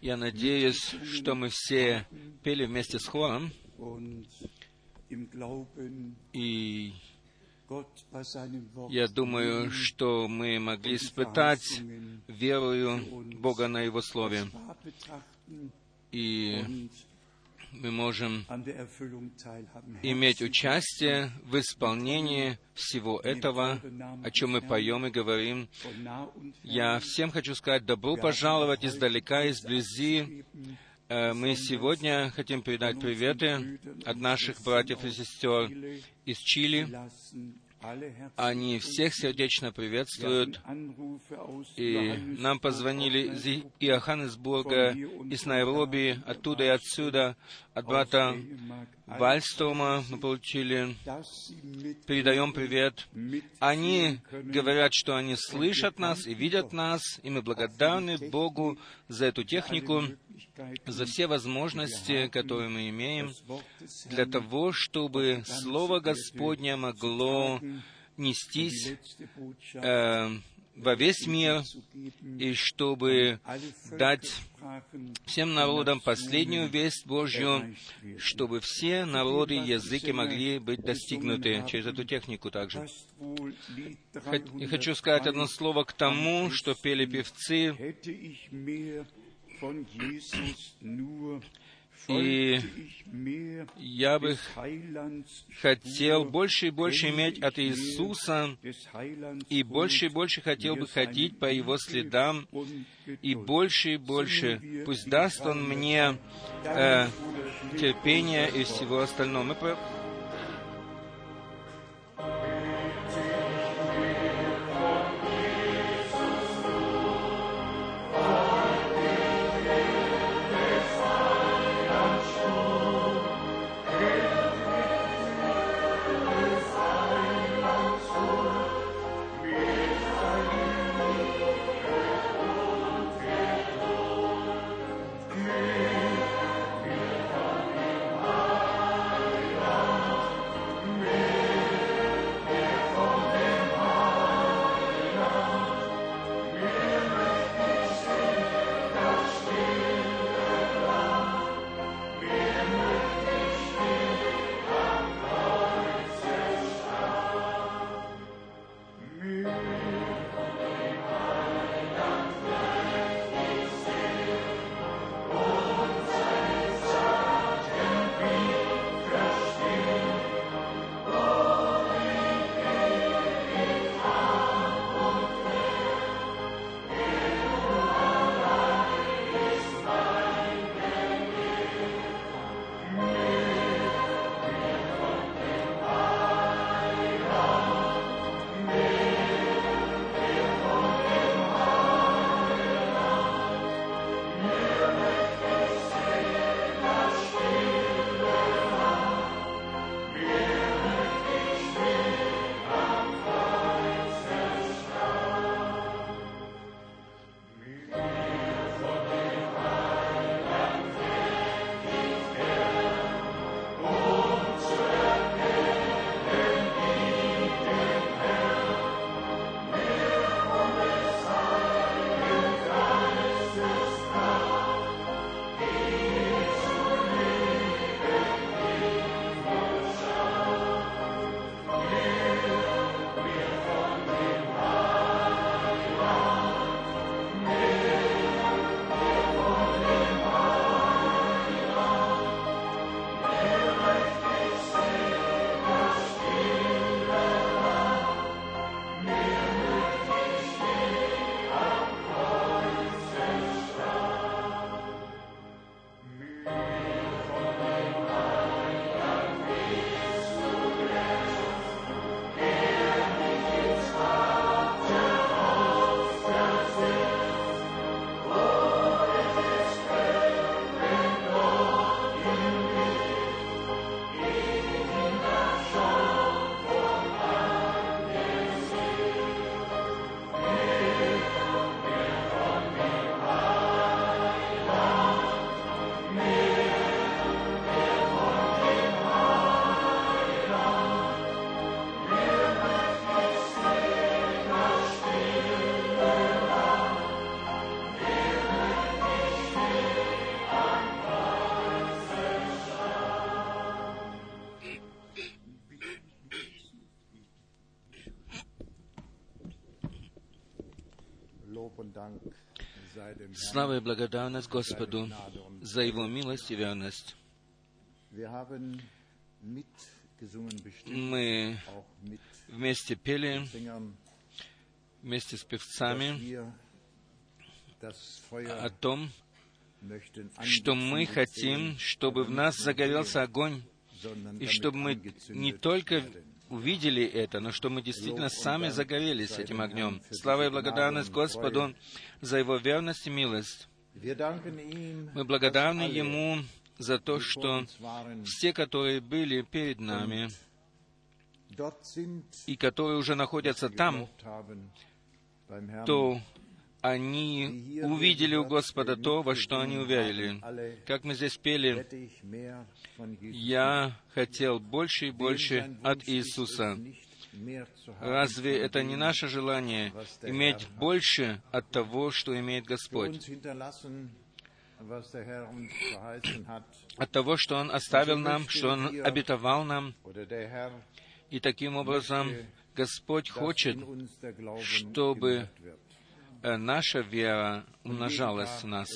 Я надеюсь, что мы все пели вместе с хором, и я думаю, что мы могли испытать верою Бога на Его Слове, и мы можем иметь участие в исполнении всего этого, о чем мы поем и говорим. Я всем хочу сказать добро пожаловать издалека, изблизи. Э, Мы сегодня хотим передать приветы от наших братьев и сестер из Чили. Они всех сердечно приветствуют. И нам позвонили из Иоханнесбурга, из Найроби, оттуда и отсюда, от брата Вальстрома мы получили. Передаем привет. Они говорят, что они слышат нас и видят нас, и мы благодарны Богу за эту технику, за все возможности, которые мы имеем, для того, чтобы Слово Господне могло нестись э, во весь мир, и чтобы дать всем народам последнюю весть Божью, чтобы все народы и языки могли быть достигнуты через эту технику также. хочу сказать одно 302. слово к тому, что пели певцы, И я бы хотел больше и больше иметь от Иисуса, и больше и больше хотел бы ходить по Его следам, и больше и больше пусть даст Он мне э, терпение и всего остального. Мы Слава и благодарность Господу за Его милость и верность. Мы вместе пели, вместе с певцами о том, что мы хотим, чтобы в нас загорелся огонь, и чтобы мы не только увидели это, но что мы действительно сами загорелись этим огнем. Слава и благодарность Господу за Его верность и милость. Мы благодарны Ему за то, что все, которые были перед нами и которые уже находятся там, то они увидели у Господа то, во что они уверили. Как мы здесь пели, «Я хотел больше и больше от Иисуса». Разве это не наше желание иметь больше от того, что имеет Господь? От того, что Он оставил нам, что Он обетовал нам. И таким образом Господь хочет, чтобы наша вера умножалась в нас.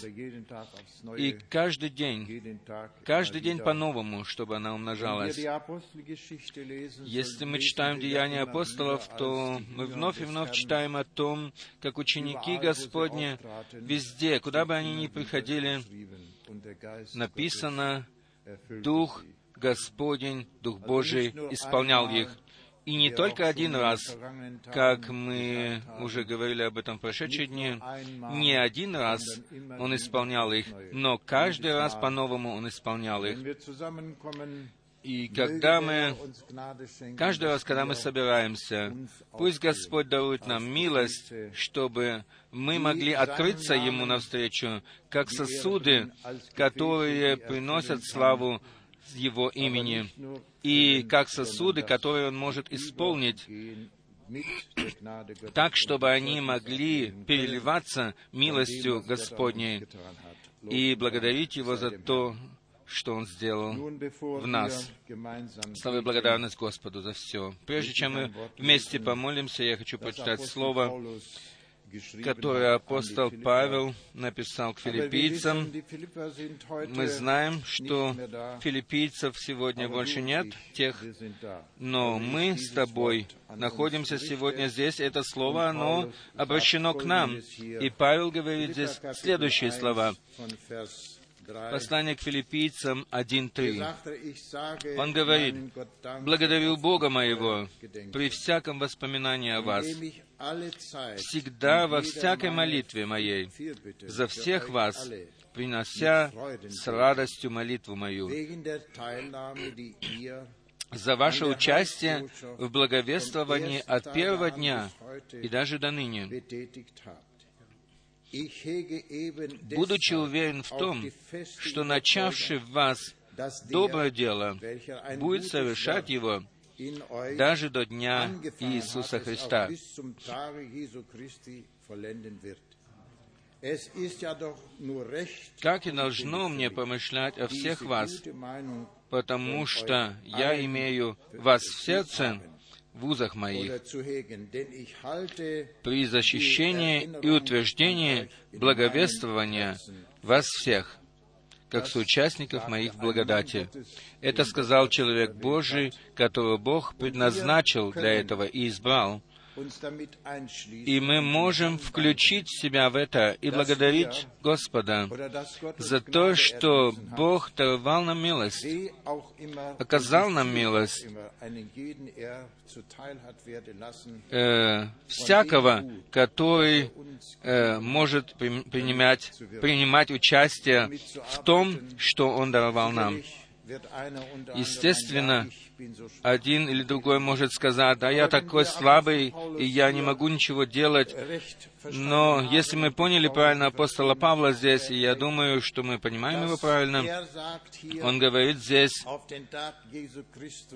И каждый день, каждый день по-новому, чтобы она умножалась. Если мы читаем Деяния апостолов, то мы вновь и вновь читаем о том, как ученики Господни везде, куда бы они ни приходили, написано, Дух Господень, Дух Божий исполнял их. И не только один раз, как мы уже говорили об этом в прошедшие дни, не один раз Он исполнял их, но каждый раз по-новому Он исполнял их. И когда мы, каждый раз, когда мы собираемся, пусть Господь дарует нам милость, чтобы мы могли открыться Ему навстречу, как сосуды, которые приносят славу Его имени, и как сосуды, которые Он может исполнить так, чтобы они могли переливаться милостью Господней и благодарить Его за то, что Он сделал в нас. Слава и благодарность Господу за все. Прежде чем мы вместе помолимся, я хочу прочитать слово, которое апостол Павел написал к филиппийцам. Мы знаем, что филиппийцев сегодня больше нет, тех, но мы с тобой находимся сегодня здесь. Это слово, оно обращено к нам. И Павел говорит здесь следующие слова. Послание к филиппийцам 1.3. Он говорит, «Благодарю Бога моего при всяком воспоминании о вас, всегда во всякой молитве моей, за всех вас, принося с радостью молитву мою, за ваше участие в благовествовании от первого дня и даже до ныне, будучи уверен в том, что начавший в вас доброе дело будет совершать его даже до дня Иисуса Христа. Как и должно мне помышлять о всех вас, потому что я имею вас в сердце, в узах моих, при защищении и утверждении благовествования вас всех, как соучастников моих благодати. Это сказал человек Божий, которого Бог предназначил для этого и избрал, и мы можем включить себя в это и благодарить Господа за то, что Бог даровал нам милость, оказал нам милость э, всякого, который э, может принимать, принимать участие в том, что Он даровал нам. Естественно, один или другой может сказать, да я такой слабый, и я не могу ничего делать. Но если мы поняли правильно апостола Павла здесь, и я думаю, что мы понимаем его правильно, он говорит здесь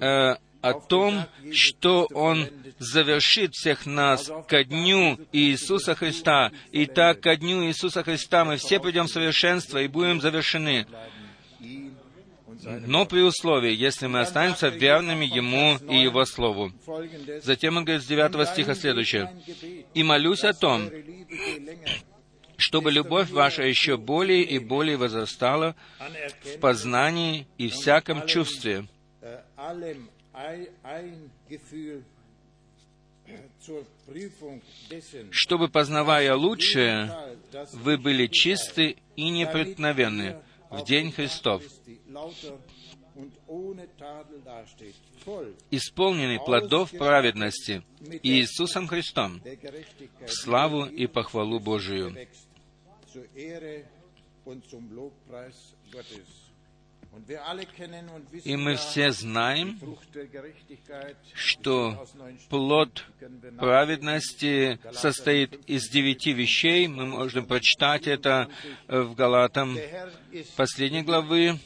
э, о том, что Он завершит всех нас ко дню Иисуса Христа. И так ко дню Иисуса Христа мы все придем в совершенство и будем завершены но при условии, если мы останемся верными Ему и Его Слову. Затем он говорит с 9 стиха следующее. «И молюсь о том, чтобы любовь ваша еще более и более возрастала в познании и всяком чувстве, чтобы, познавая лучшее, вы были чисты и непреткновенны в день Христов, исполнены плодов праведности Иисусом Христом в славу и похвалу Божию. И мы все знаем, что плод праведности состоит из девяти вещей. Мы можем прочитать это в Галатам последней главы.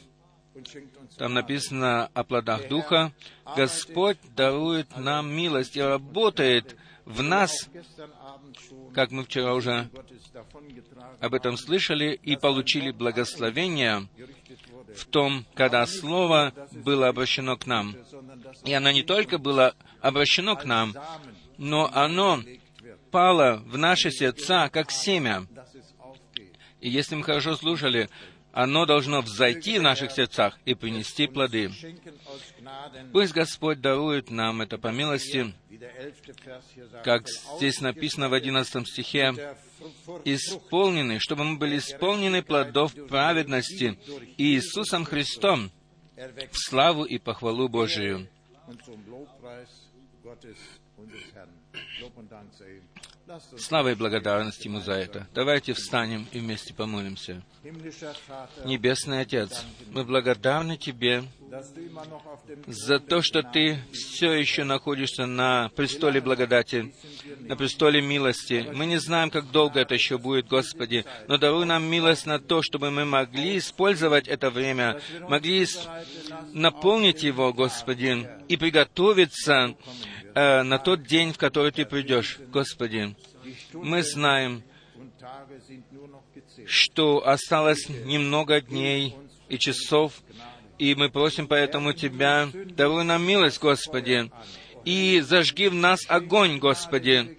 Там написано о плодах Духа. Господь дарует нам милость и работает в нас, как мы вчера уже об этом слышали и получили благословение в том, когда Слово было обращено к нам. И оно не только было обращено к нам, но оно пало в наши сердца, как семя. И если мы хорошо слушали, оно должно взойти в наших сердцах и принести плоды. Пусть Господь дарует нам это по милости, как здесь написано в одиннадцатом стихе, исполнены, чтобы мы были исполнены плодов праведности Иисусом Христом в славу и похвалу Божию. Слава и благодарность Ему за это. Давайте встанем и вместе помолимся. Небесный Отец, мы благодарны Тебе за то, что Ты все еще находишься на престоле благодати, на престоле милости. Мы не знаем, как долго это еще будет, Господи, но даруй нам милость на то, чтобы мы могли использовать это время, могли наполнить его, Господи, и приготовиться э, на тот день, в который Ты придешь, Господи. Мы знаем, что осталось немного дней и часов, и мы просим поэтому Тебя, даруй нам милость, Господи, и зажги в нас огонь, Господи,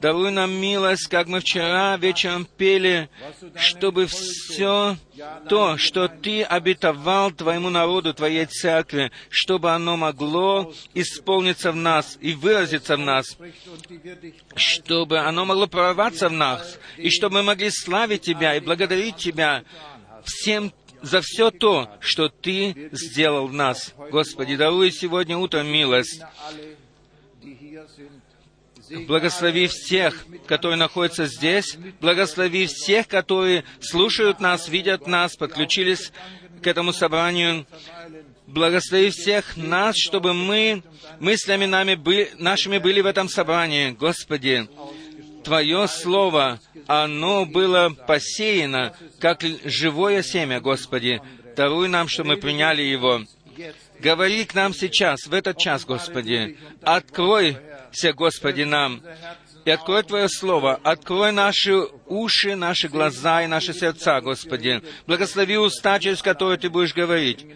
Даруй нам милость, как мы вчера вечером пели, чтобы все то, что Ты обетовал Твоему народу, Твоей церкви, чтобы оно могло исполниться в нас и выразиться в нас, чтобы оно могло прорваться в нас, и чтобы мы могли славить Тебя и благодарить Тебя всем за все то, что Ты сделал в нас. Господи, даруй сегодня утром милость Благослови всех, которые находятся здесь. Благослови всех, которые слушают нас, видят нас, подключились к этому собранию. Благослови всех нас, чтобы мы мыслями нами были, нашими были в этом собрании. Господи, Твое Слово, оно было посеяно, как живое семя, Господи. Даруй нам, чтобы мы приняли его. Говори к нам сейчас, в этот час, Господи. Открой Откройся, Господи, нам, и открой Твое Слово, открой наши уши, наши глаза и наши сердца, Господи. Благослови уста, через которые Ты будешь говорить.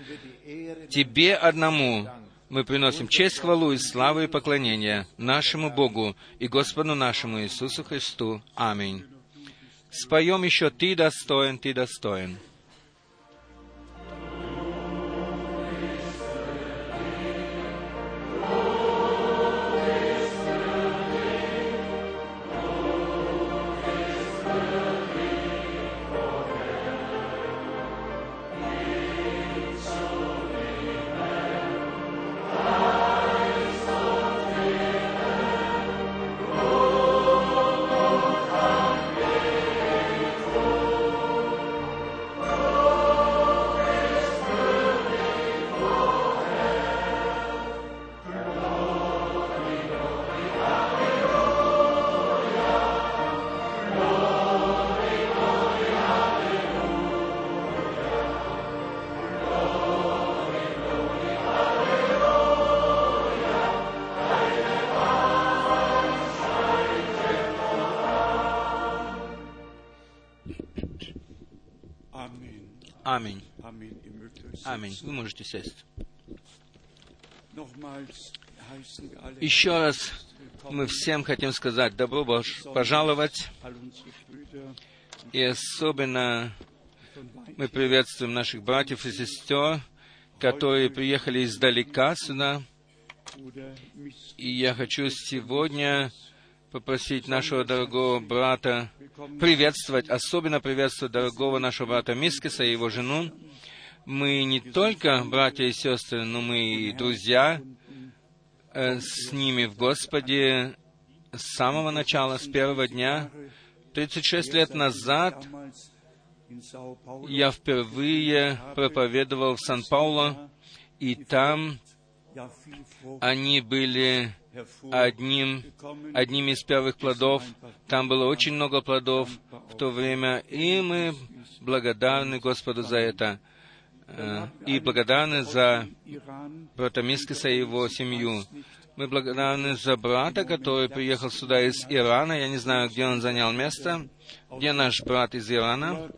Тебе одному мы приносим честь, хвалу и славу и поклонение нашему Богу и Господу нашему Иисусу Христу. Аминь. Споем еще «Ты достоин, Ты достоин». Вы можете сесть. Еще раз Мы всем хотим сказать добро пожаловать, и особенно мы приветствуем наших братьев и сестер, которые приехали издалека сюда. И я хочу сегодня попросить нашего дорогого брата приветствовать, особенно приветствовать дорогого нашего брата Мискиса и его жену. Мы не только братья и сестры, но мы и друзья э, с ними в Господе с самого начала, с первого дня. 36 лет назад я впервые проповедовал в Сан-Пауло, и там они были одним, одним из первых плодов. Там было очень много плодов в то время, и мы благодарны Господу за это. Э, и благодарны за брата Мискиса и его семью. Мы благодарны за брата, который приехал сюда из Ирана. Я не знаю, где он занял место. Где наш брат из Ирана?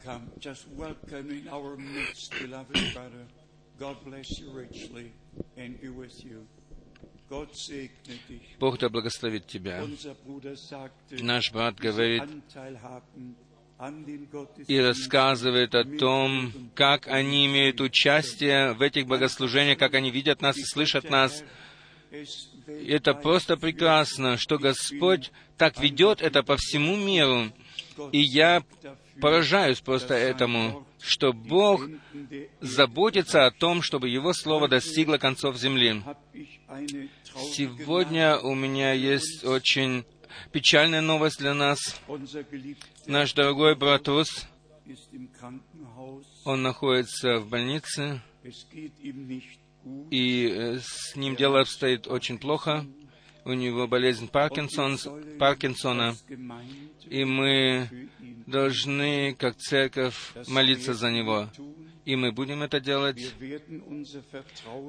Бог да благословит тебя. Наш брат говорит и рассказывает о том, как они имеют участие в этих богослужениях, как они видят нас и слышат нас. Это просто прекрасно, что Господь так ведет это по всему миру. И я поражаюсь просто этому, что Бог заботится о том, чтобы Его Слово достигло концов земли. Сегодня у меня есть очень печальная новость для нас. Наш дорогой брат Рус, он находится в больнице, и э, с ним дело обстоит очень плохо. У него болезнь Паркинсон, Паркинсона, и мы должны, как церковь, молиться за него. И мы будем это делать.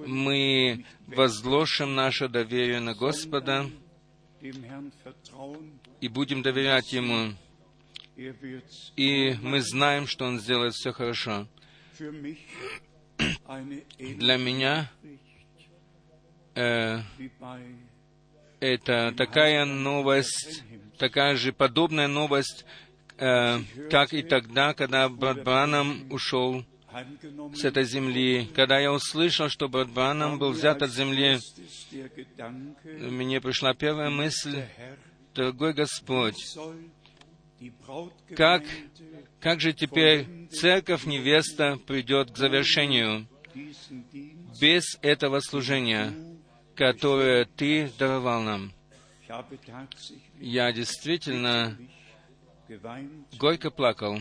Мы возложим наше доверие на Господа и будем доверять Ему. И мы знаем, что Он сделает все хорошо. Для меня э, это такая новость, такая же подобная новость, э, как и тогда, когда брат Бранам ушел с этой земли. Когда я услышал, что брат Бранам был взят от земли, мне пришла первая мысль, дорогой Господь, как, как же теперь церковь невеста придет к завершению без этого служения, которое Ты даровал нам? Я действительно горько плакал.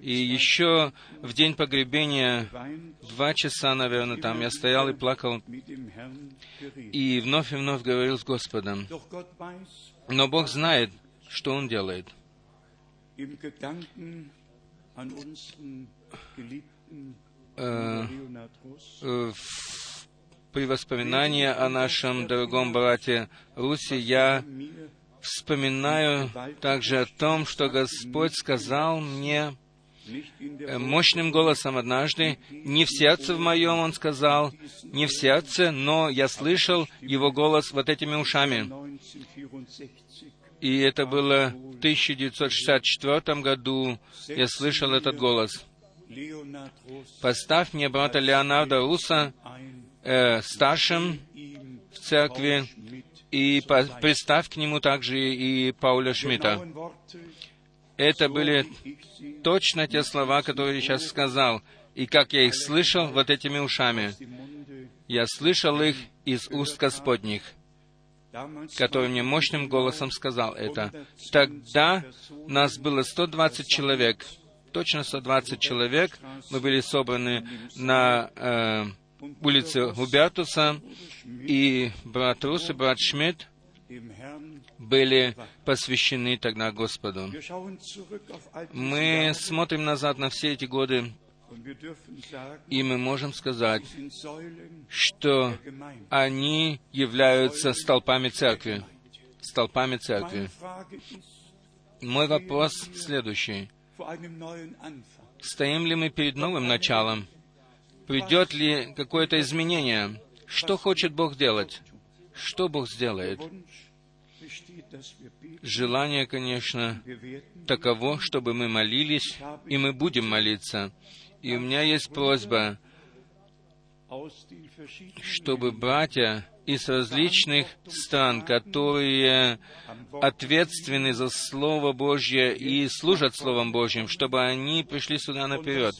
И еще в день погребения, два часа, наверное, там я стоял и плакал, и вновь и вновь говорил с Господом. Но Бог знает, что Он делает. Э, э, при воспоминании о нашем дорогом брате Руси я вспоминаю также о том, что Господь сказал мне э, мощным голосом однажды, не в сердце в моем, Он сказал, не в сердце, но я слышал Его голос вот этими ушами. И это было в 1964 году, я слышал этот голос. Поставь мне брата Леонарда Руса э, старшим в церкви, и представь к нему также и Пауля Шмидта. Это были точно те слова, которые я сейчас сказал, и как я их слышал вот этими ушами. Я слышал их из уст Господних, который мне мощным голосом сказал это. Тогда нас было 120 человек, точно 120 человек. Мы были собраны на э, улице Губертуса, и брат Рус и брат Шмидт были посвящены тогда Господу. Мы смотрим назад на все эти годы, и мы можем сказать, что они являются столпами церкви. Столпами церкви. Мой вопрос следующий. Стоим ли мы перед новым началом? Придет ли какое-то изменение? Что хочет Бог делать? что Бог сделает? Желание, конечно, таково, чтобы мы молились, и мы будем молиться. И у меня есть просьба, чтобы братья из различных стран, которые ответственны за Слово Божье и служат Словом Божьим, чтобы они пришли сюда наперед,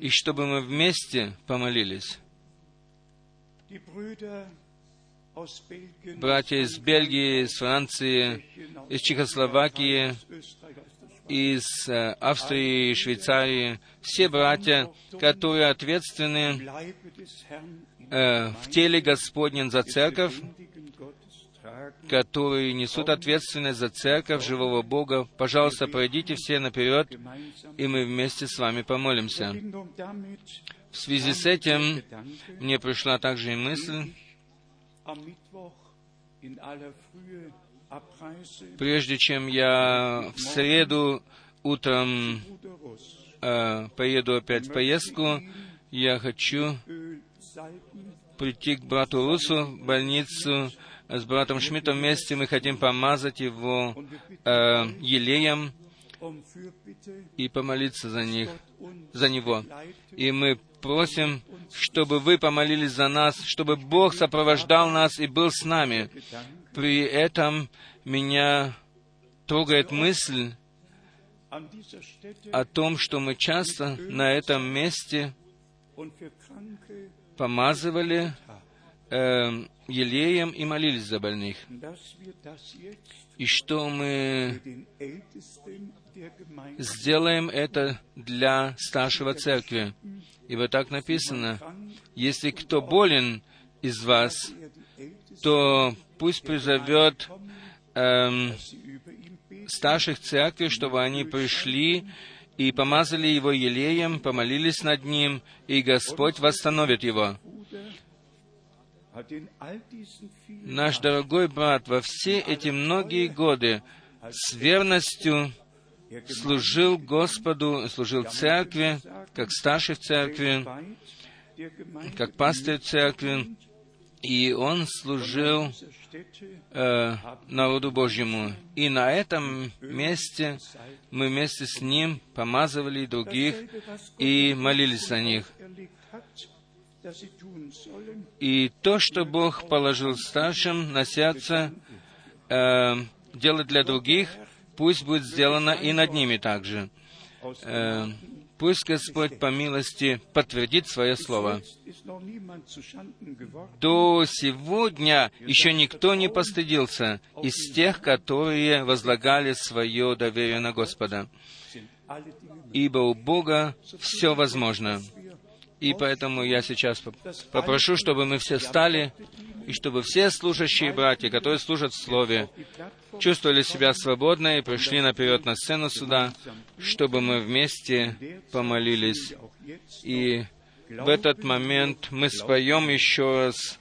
и чтобы мы вместе помолились. Братья из Бельгии, из Франции, из Чехословакии, из э, Австрии и Швейцарии, все братья, которые ответственны э, в теле Господнем за церковь, которые несут ответственность за церковь живого Бога, пожалуйста, пройдите все наперед, и мы вместе с вами помолимся. В связи с этим мне пришла также и мысль, прежде чем я в среду утром э, поеду опять в поездку, я хочу прийти к брату Русу в больницу. С братом Шмидтом вместе мы хотим помазать его э, елеем и помолиться за них, за него. И мы просим, чтобы вы помолились за нас, чтобы Бог сопровождал нас и был с нами. При этом меня трогает мысль о том, что мы часто на этом месте помазывали э, елеем и молились за больных. И что мы сделаем это для старшего церкви. И вот так написано, если кто болен из вас, то пусть призовет эм, старших церкви, чтобы они пришли и помазали его елеем, помолились над ним, и Господь восстановит его. Наш дорогой брат во все эти многие годы с верностью служил Господу, служил церкви, как старший в церкви, как пастырь церкви, и он служил э, народу Божьему. И на этом месте мы вместе с ним помазывали других и молились за них. И то, что Бог положил старшим на сердце э, делать для других, пусть будет сделано и над ними также. Э, пусть Господь по милости подтвердит свое слово. До сегодня еще никто не постыдился из тех, которые возлагали свое доверие на Господа. Ибо у Бога все возможно. И поэтому я сейчас попрошу, чтобы мы все встали, и чтобы все служащие братья, которые служат в Слове, чувствовали себя свободно и пришли наперед на сцену сюда, чтобы мы вместе помолились. И в этот момент мы споем еще раз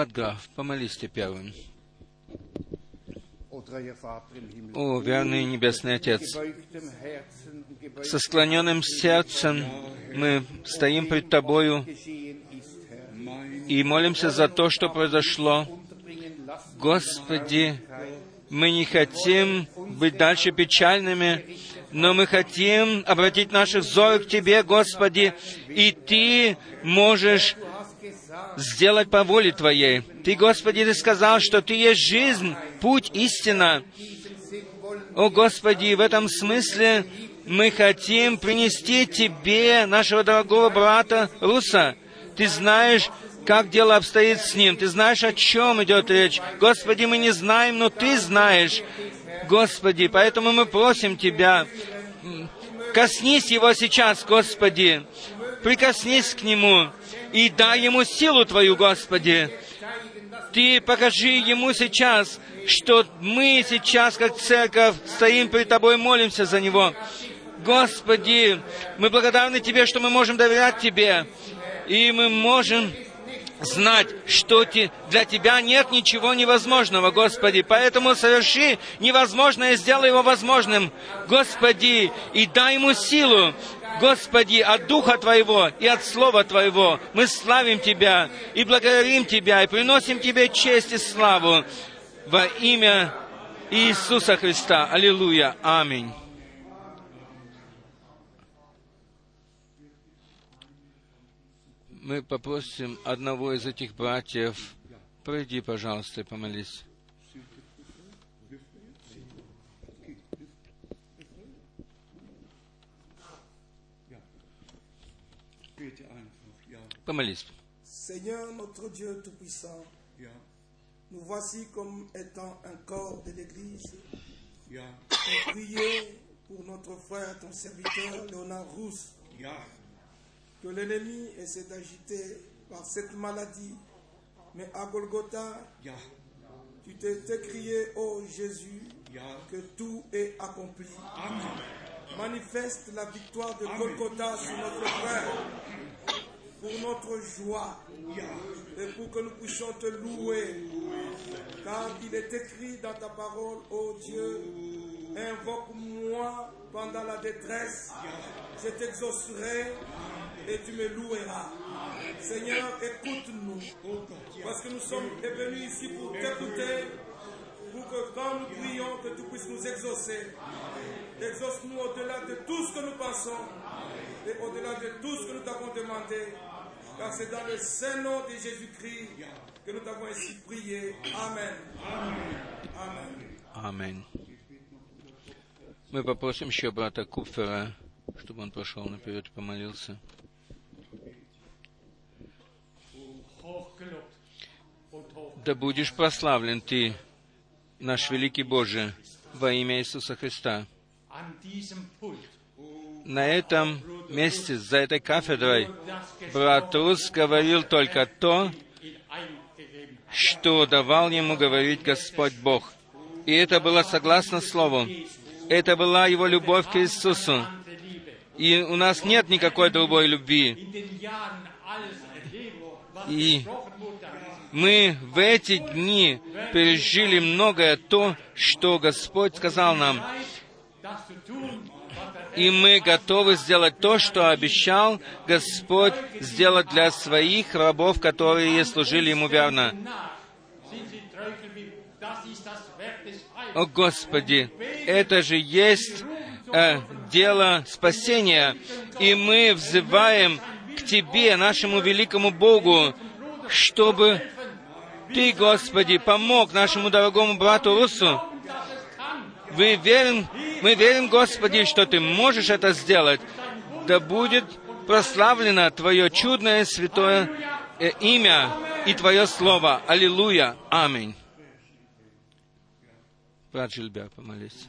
Брат Граф, помолись ты первым. О, верный Небесный Отец, со склоненным сердцем мы стоим пред Тобою, И молимся за то, что произошло. Господи, мы не хотим быть дальше печальными, но мы хотим обратить наших взоры к Тебе, Господи, и Ты можешь сделать по воле Твоей. Ты, Господи, Ты сказал, что Ты есть жизнь, путь, истина. О, Господи, в этом смысле мы хотим принести Тебе, нашего дорогого брата Руса. Ты знаешь, как дело обстоит с ним. Ты знаешь, о чем идет речь. Господи, мы не знаем, но Ты знаешь. Господи, поэтому мы просим Тебя, коснись его сейчас, Господи, прикоснись к нему и дай ему силу Твою, Господи. Ты покажи ему сейчас, что мы сейчас, как церковь, стоим перед Тобой, молимся за него. Господи, мы благодарны Тебе, что мы можем доверять Тебе, и мы можем знать, что для Тебя нет ничего невозможного, Господи. Поэтому соверши невозможное, сделай его возможным, Господи, и дай ему силу, Господи, от Духа Твоего и от Слова Твоего. Мы славим Тебя и благодарим Тебя, и приносим Тебе честь и славу во имя Иисуса Христа. Аллилуйя. Аминь. мы попросим одного из этих братьев, пройди, пожалуйста, и помолись. Seigneur notre Dieu Tout-Puissant, nous voici comme étant un corps de l'Église. Yeah. pour prier pour notre frère, ton serviteur, Léonard Rousse, que l'ennemi essaie d'agiter par cette maladie. Mais à Golgotha, tu t'es écrié, ô Jésus, que tout est accompli. Manifeste la victoire de Golgotha sur notre frère pour notre joie, et pour que nous puissions te louer. Car il est écrit dans ta parole, ô Dieu, invoque-moi pendant la détresse, je t'exaucerai et tu me loueras. Seigneur, écoute-nous, parce que nous sommes venus ici pour t'écouter, pour que quand nous prions, que tu puisses nous exaucer. Exauce-nous au-delà de tout ce que nous pensons et au-delà de tout ce que nous t'avons demandé, car c'est dans le saint nom de Jésus-Christ que nous t'avons ainsi prié. Amen. Amen. Amen. Мы попросим еще брата Купфера, чтобы он пошел наперед и помолился. Да будешь прославлен Ты, наш великий Боже, во имя Иисуса Христа. На этом месте, за этой кафедрой, брат Рус говорил только то, что давал ему говорить Господь Бог. И это было согласно Слову. Это была его любовь к Иисусу. И у нас нет никакой другой любви. И мы в эти дни пережили многое то, что Господь сказал нам. И мы готовы сделать то, что обещал Господь сделать для своих рабов, которые служили Ему верно. О Господи, это же есть э, дело спасения, и мы взываем к Тебе, нашему великому Богу, чтобы Ты, Господи, помог нашему дорогому брату Русу. Мы верим, мы верим, Господи, что Ты можешь это сделать. Да будет прославлено Твое чудное святое э, имя и Твое Слово. Аллилуйя. Аминь. Брат Жильбер, помолись.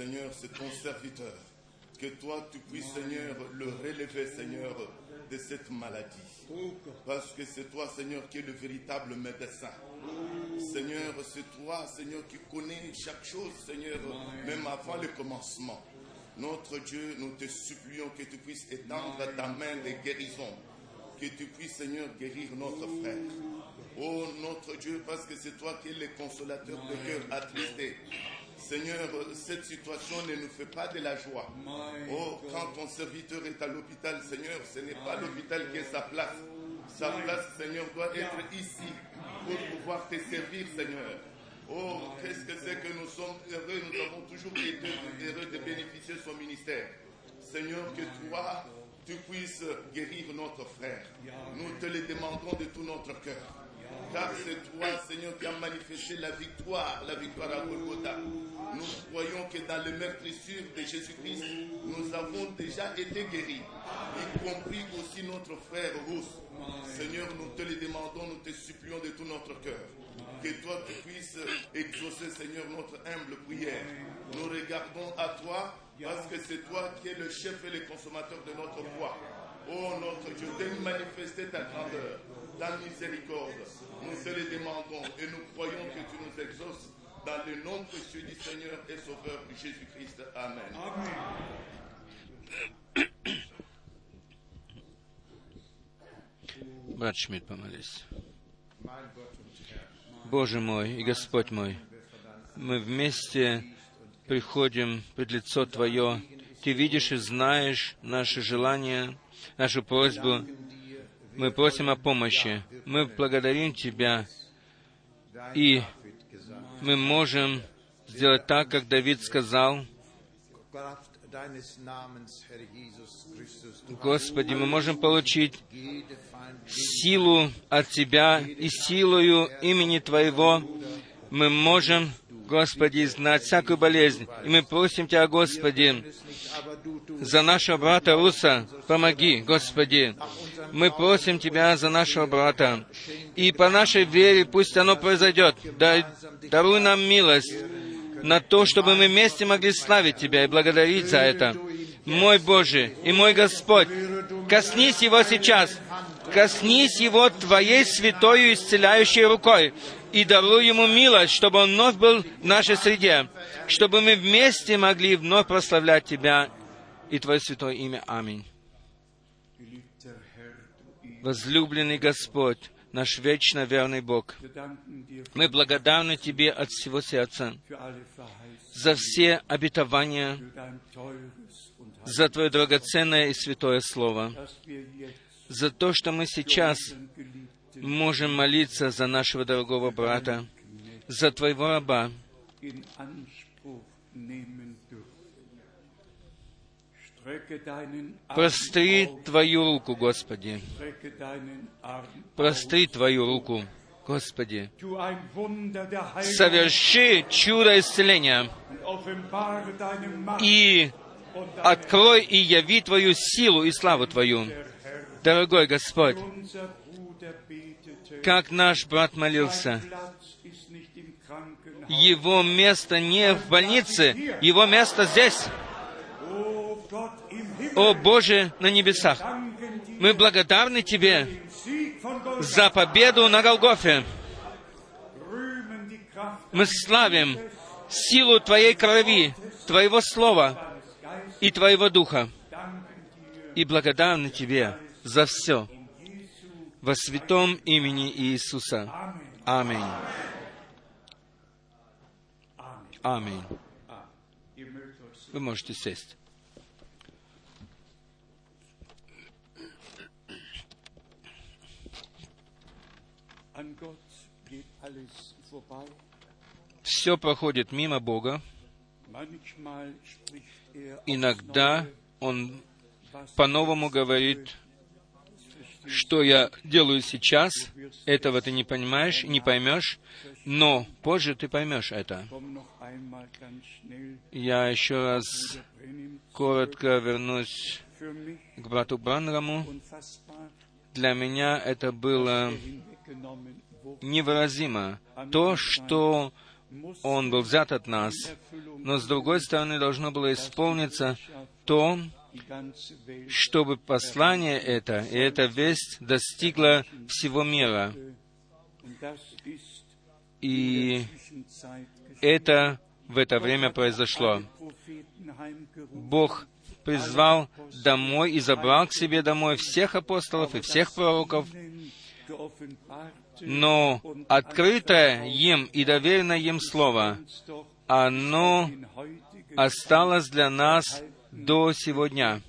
Seigneur, c'est ton serviteur. Que toi, tu puisses, Seigneur, le relever, Seigneur, de cette maladie. Parce que c'est toi, Seigneur, qui es le véritable médecin. Seigneur, c'est toi, Seigneur, qui connais chaque chose, Seigneur, même avant le commencement. Notre Dieu, nous te supplions que tu puisses étendre ta main de guérison. Que tu puisses, Seigneur, guérir notre frère. Oh, notre Dieu, parce que c'est toi qui es le consolateur de cœur attristé. Seigneur, cette situation ne nous fait pas de la joie. Oh, quand ton serviteur est à l'hôpital, Seigneur, ce n'est pas l'hôpital qui est sa place. Sa place, Seigneur, doit être ici pour pouvoir te servir, Seigneur. Oh, qu'est-ce que c'est que nous sommes heureux, nous avons toujours été heureux de bénéficier de son ministère. Seigneur, que toi, tu puisses guérir notre frère. Nous te le demandons de tout notre cœur. Car c'est toi, Seigneur, qui as manifesté la victoire, la victoire à Golgotha. Nous croyons que dans le meurtrissure de Jésus-Christ, nous avons déjà été guéris, y compris aussi notre frère Rousse. Seigneur, nous te le demandons, nous te supplions de tout notre cœur. Que toi, tu puisses exaucer, Seigneur, notre humble prière. Nous regardons à toi parce que c'est toi qui es le chef et le consommateur de notre foi. Oh notre Dieu, de manifester ta grandeur, ta miséricorde. Nous te le demandons et nous croyons que tu nous exauces dans le nom précieux du Seigneur et Sauveur Jésus-Christ. Amen. Брат Шмидт, помолись. Боже мой и Господь мой, мы вместе приходим пред лицо Твое. Ты видишь и знаешь наши желания, нашу просьбу. Мы просим о помощи. Мы благодарим Тебя. И мы можем сделать так, как Давид сказал, Господи, мы можем получить силу от Тебя и силою имени Твоего мы можем, Господи, знать всякую болезнь. И мы просим Тебя, Господи, за нашего брата Руса, помоги, Господи. Мы просим Тебя за нашего брата. И по нашей вере пусть оно произойдет. Дай, даруй нам милость на то, чтобы мы вместе могли славить Тебя и благодарить за это. Мой Боже и мой Господь, коснись его сейчас, коснись его Твоей святою исцеляющей рукой и даруй ему милость, чтобы он вновь был в нашей среде, чтобы мы вместе могли вновь прославлять Тебя и Твое святое имя. Аминь. Возлюбленный Господь, наш вечно верный Бог, мы благодарны Тебе от всего сердца за все обетования, за Твое драгоценное и святое Слово, за то, что мы сейчас можем молиться за нашего дорогого брата, за Твоего раба. Простри Твою руку, Господи. Простри Твою руку, Господи. Соверши чудо исцеления и открой и яви Твою силу и славу Твою. Дорогой Господь, как наш брат молился, его место не в больнице, его место здесь. О Боже на небесах, мы благодарны Тебе за победу на Голгофе. Мы славим силу Твоей крови, Твоего Слова и Твоего Духа. И благодарны Тебе за все во святом имени Иисуса. Аминь. Аминь. Вы можете сесть. Все проходит мимо Бога. Иногда Он по-новому говорит что я делаю сейчас, этого ты не понимаешь, не поймешь, но позже ты поймешь это. Я еще раз коротко вернусь к брату Бранраму. Для меня это было невыразимо. То, что он был взят от нас, но с другой стороны должно было исполниться то, чтобы послание это и эта весть достигла всего мира. И это в это время произошло. Бог призвал домой и забрал к себе домой всех апостолов и всех пророков, но открытое им и доверенное им слово оно осталось для нас до сегодня.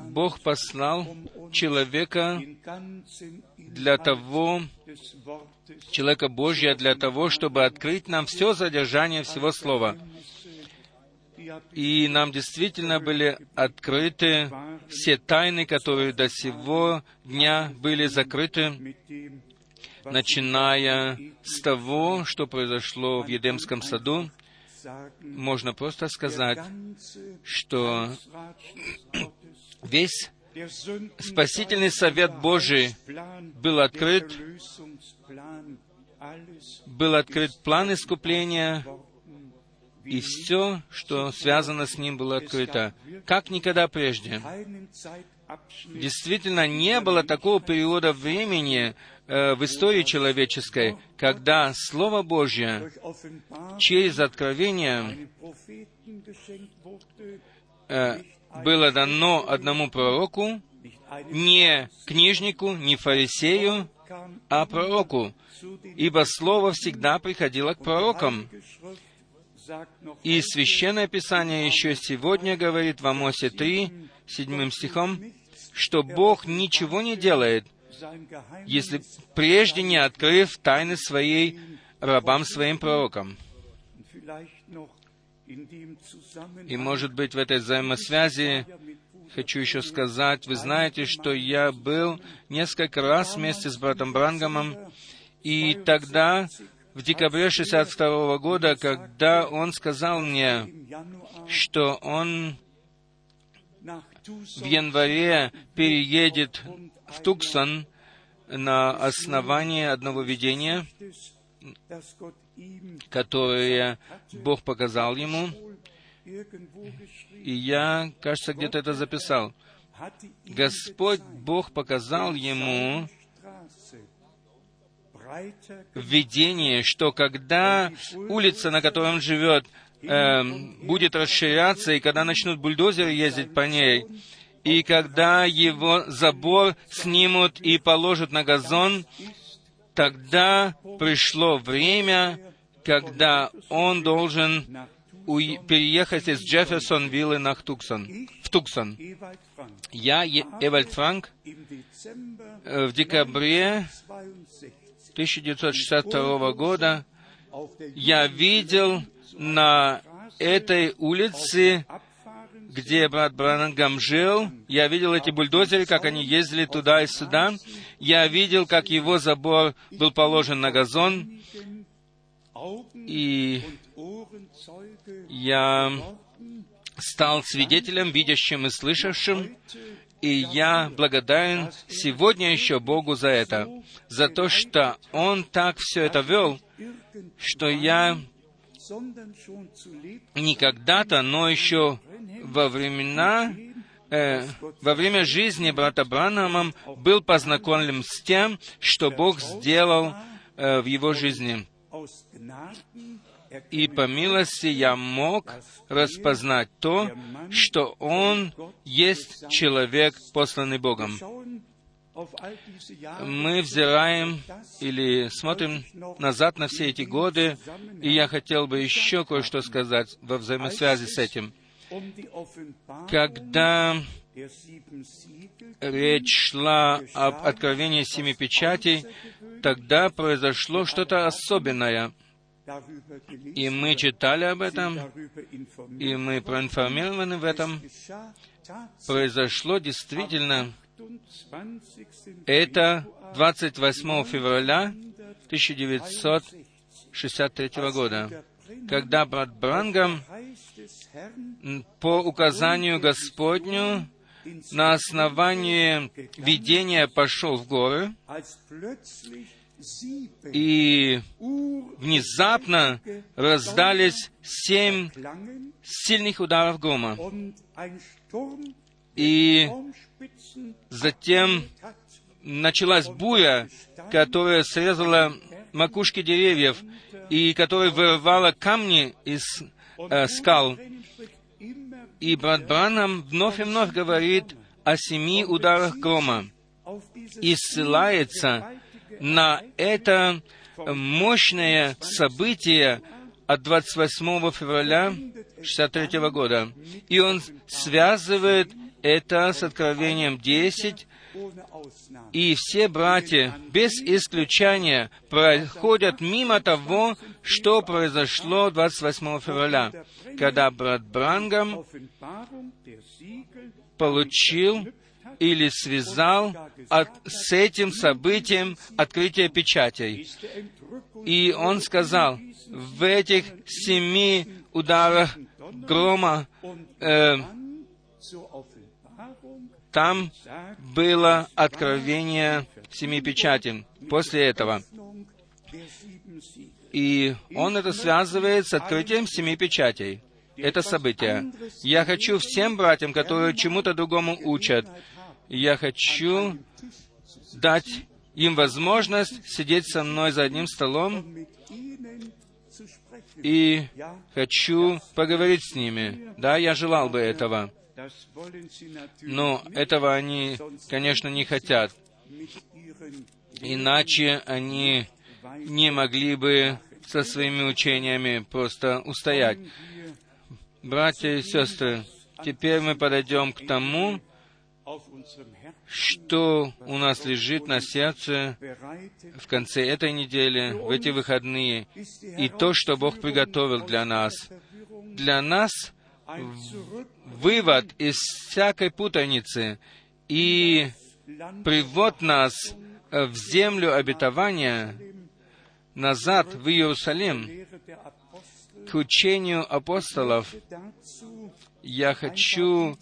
Бог послал человека для того, человека Божья для того, чтобы открыть нам все содержание всего Слова. И нам действительно были открыты все тайны, которые до сего дня были закрыты, начиная с того, что произошло в Едемском саду, можно просто сказать, что весь спасительный совет Божий был открыт, был открыт план искупления, и все, что связано с ним, было открыто, как никогда прежде. Действительно, не было такого периода времени э, в истории человеческой, когда Слово Божье через откровение э, было дано одному пророку, не книжнику, не фарисею, а пророку, ибо Слово всегда приходило к пророкам. И Священное Писание еще сегодня говорит в Амосе 3, 7 стихом, что Бог ничего не делает, если прежде не открыв тайны своей рабам, своим пророкам. И, может быть, в этой взаимосвязи хочу еще сказать, вы знаете, что я был несколько раз вместе с братом Брангамом, и тогда, в декабре 62 года, когда он сказал мне, что он в январе переедет в Туксон на основании одного видения, которое Бог показал ему. И я, кажется, где-то это записал. Господь Бог показал ему видение, что когда улица, на которой он живет, э, будет расширяться, и когда начнут бульдозеры ездить по ней, и когда его забор снимут и положат на газон, тогда пришло время, когда он должен уй- переехать из Джефферсон-виллы на Туксон, в Туксон. Я, Эвальд Франк, э, в декабре 1962 года я видел на этой улице, где брат Бранангам жил, я видел эти бульдозеры, как они ездили туда и сюда. Я видел, как его забор был положен на газон. И я стал свидетелем, видящим и слышавшим, и я благодарен сегодня еще Богу за это, за то, что Он так все это вел, что я не когда-то, но еще во времена, э, во время жизни брата Бранхама был познакомлен с тем, что Бог сделал э, в его жизни. И по милости я мог распознать то, что он есть человек, посланный Богом. Мы взираем или смотрим назад на все эти годы, и я хотел бы еще кое-что сказать во взаимосвязи с этим. Когда речь шла об откровении семи печатей, тогда произошло что-то особенное. И мы читали об этом, и мы проинформированы в этом. Произошло действительно это 28 февраля 1963 года, когда брат Брангам по указанию Господню на основании видения пошел в горы, и внезапно раздались семь сильных ударов грома. И затем началась буря, которая срезала макушки деревьев и которая вырывала камни из э, скал. И брат Бранам вновь и вновь говорит о семи ударах грома и ссылается на это мощное событие от 28 февраля 1963 года. И он связывает это с Откровением 10, и все братья, без исключения, проходят мимо того, что произошло 28 февраля, когда брат Брангам получил или связал от, с этим событием открытие печатей. И он сказал, в этих семи ударах грома э, там было откровение семи печатей. После этого и он это связывает с открытием семи печатей. Это событие. Я хочу всем братьям, которые чему-то другому учат, я хочу дать им возможность сидеть со мной за одним столом и хочу поговорить с ними. Да, я желал бы этого. Но этого они, конечно, не хотят. Иначе они не могли бы со своими учениями просто устоять. Братья и сестры, теперь мы подойдем к тому, что у нас лежит на сердце в конце этой недели, в эти выходные, и то, что Бог приготовил для нас. Для нас вывод из всякой путаницы и привод нас в землю обетования, назад в Иерусалим, к учению апостолов, я хочу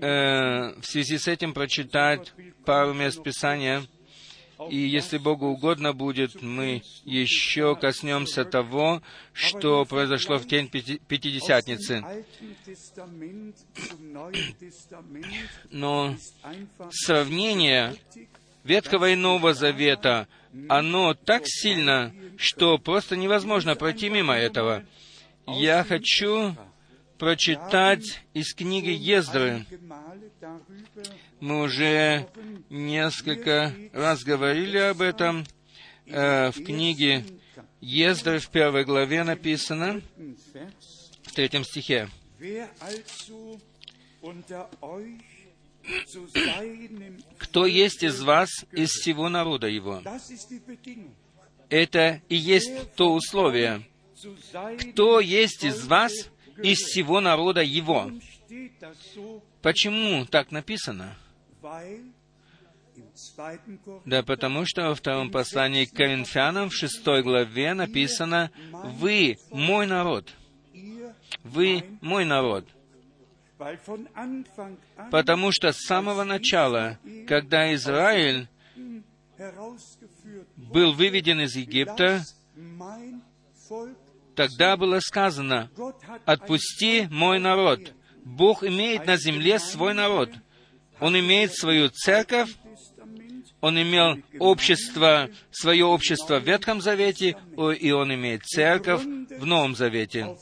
э, в связи с этим прочитать пару мест Писания. И если Богу угодно будет, мы еще коснемся того, что произошло в день Пятидесятницы. Но сравнение Ветхого и Нового Завета, оно так сильно, что просто невозможно пройти мимо этого. Я хочу прочитать из книги Ездры. Мы уже несколько раз говорили об этом. Э, в книге Ездры в первой главе написано, в третьем стихе, «Кто есть из вас из всего народа его?» Это и есть то условие. Кто есть из вас из всего народа его. Почему так написано? Да потому что во втором послании к Коринфянам в шестой главе написано «Вы мой народ». Вы мой народ. Потому что с самого начала, когда Израиль был выведен из Египта, Тогда было сказано, «Отпусти мой народ». Бог имеет на земле свой народ. Он имеет свою церковь, он имел общество, свое общество в Ветхом Завете, и он имеет церковь в Новом Завете,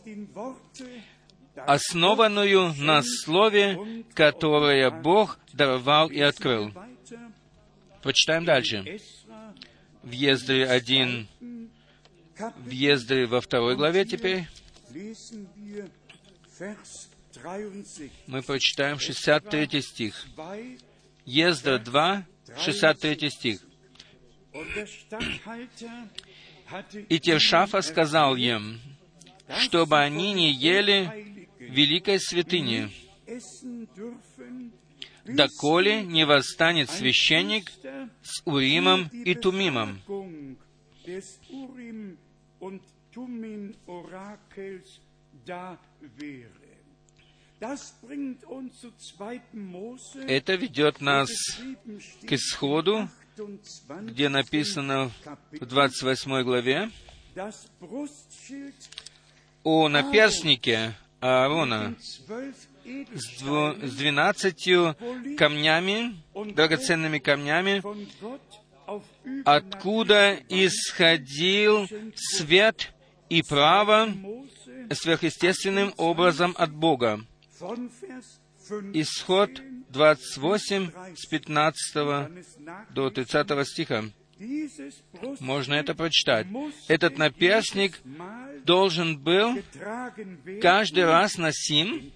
основанную на Слове, которое Бог даровал и открыл. Почитаем дальше. В Ездре 1, въезды во второй главе теперь. Мы прочитаем 63 стих. Ездра 2, 63 стих. «И Тершафа сказал им, чтобы они не ели великой святыни, доколе не восстанет священник с Уримом и Тумимом, Это ведет нас к исходу, где написано в 28 главе о наперстнике Аарона с двенадцатью камнями, драгоценными камнями, откуда исходил свет и право сверхъестественным образом от Бога. Исход 28 с 15 до 30 стиха. Можно это прочитать. Этот наперстник должен был каждый раз носим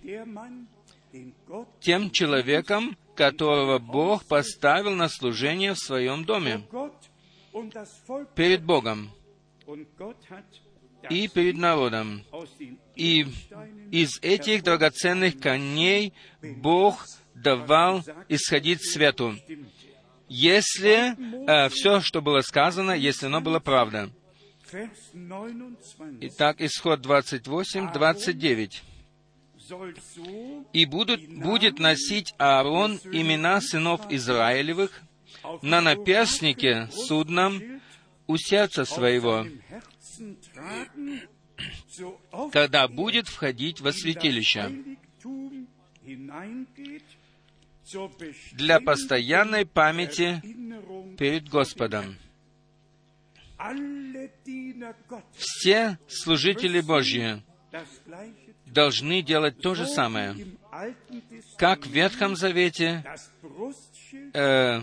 тем человеком, которого Бог поставил на служение в своем доме перед Богом и перед народом. И из этих драгоценных коней Бог давал исходить свету, если э, все, что было сказано, если оно было правда. Итак, исход 28, 29. «И будут, будет носить Аарон имена сынов Израилевых на наперстнике судном у сердца своего, когда будет входить во святилище, для постоянной памяти перед Господом. Все служители Божьи должны делать то же самое. Как в Ветхом Завете э,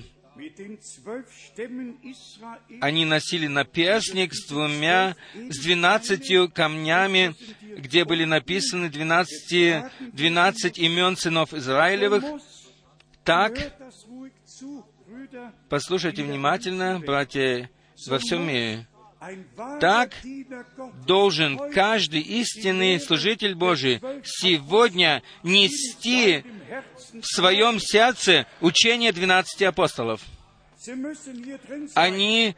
они носили наперстник с двумя, с двенадцатью камнями, где были написаны двенадцать, имен сынов Израилевых. Так, послушайте внимательно, братья во всем мире. Так должен каждый истинный служитель Божий сегодня нести в своем сердце учение двенадцати апостолов. Они,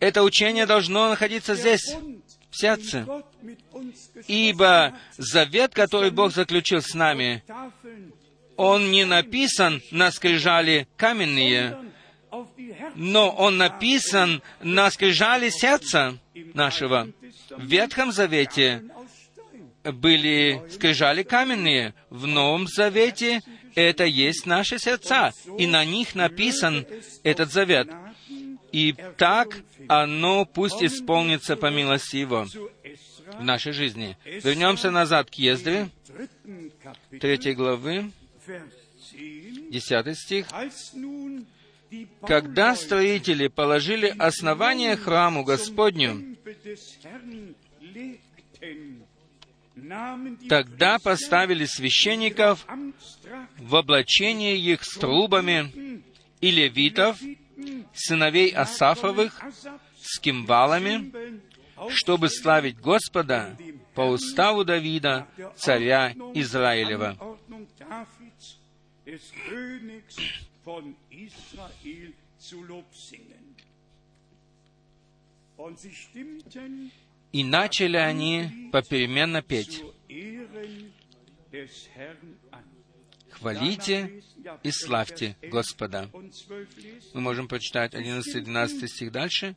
это учение должно находиться здесь, в сердце. Ибо завет, который Бог заключил с нами, он не написан на скрижали каменные, но он написан на скрижали сердца нашего. В Ветхом Завете были скрижали каменные, в Новом Завете это есть наши сердца, и на них написан этот завет. И так оно пусть исполнится по милости Его в нашей жизни. Вернемся назад к Ездре, третьей главы, десятый стих. Когда строители положили основание храму Господню, Тогда поставили священников в облачение их с трубами и левитов, сыновей Асафовых, с кимвалами, чтобы славить Господа по уставу Давида, царя Израилева. И начали они попеременно петь. Хвалите и славьте Господа. Мы можем прочитать 11-12 стих дальше.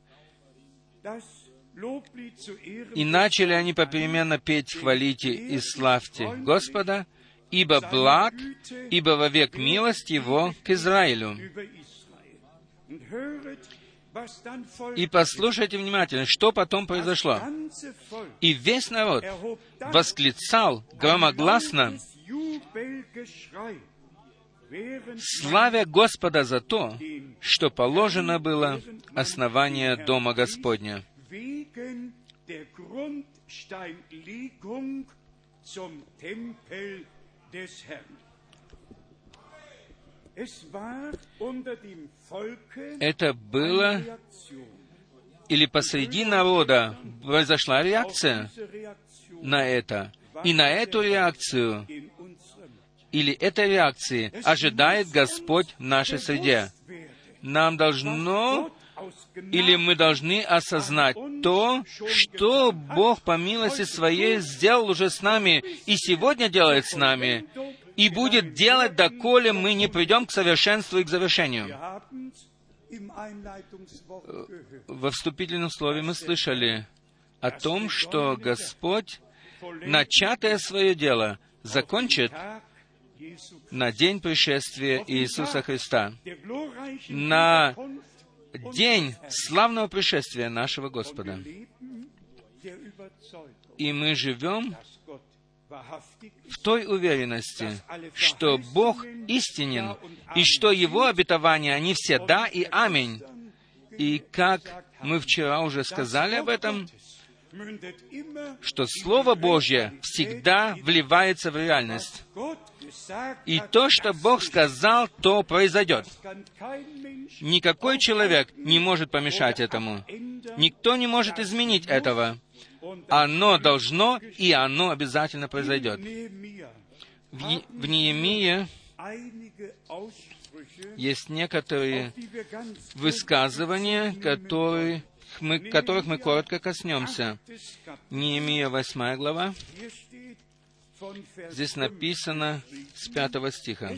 И начали они попеременно петь «Хвалите и славьте Господа, ибо благ, ибо вовек милость Его к Израилю». И послушайте внимательно, что потом произошло. И весь народ восклицал громогласно, славя Господа за то, что положено было основание Дома Господня. Это было или посреди народа произошла реакция на это. И на эту реакцию, или этой реакции, ожидает Господь в нашей среде. Нам должно, или мы должны осознать то, что Бог по милости Своей сделал уже с нами и сегодня делает с нами, и будет делать, доколе мы не придем к совершенству и к завершению. Во вступительном слове мы слышали о том, что Господь, начатое свое дело, закончит на день пришествия Иисуса Христа, на день славного пришествия нашего Господа. И мы живем в той уверенности, что Бог истинен, и что Его обетования, они все да и аминь. И как мы вчера уже сказали об этом, что Слово Божье всегда вливается в реальность. И то, что Бог сказал, то произойдет. Никакой человек не может помешать этому. Никто не может изменить этого. Оно должно, и оно обязательно произойдет. В, в Неемии есть некоторые высказывания, которые мы, которых мы коротко коснемся. Неемия 8 глава. Здесь написано с 5 стиха.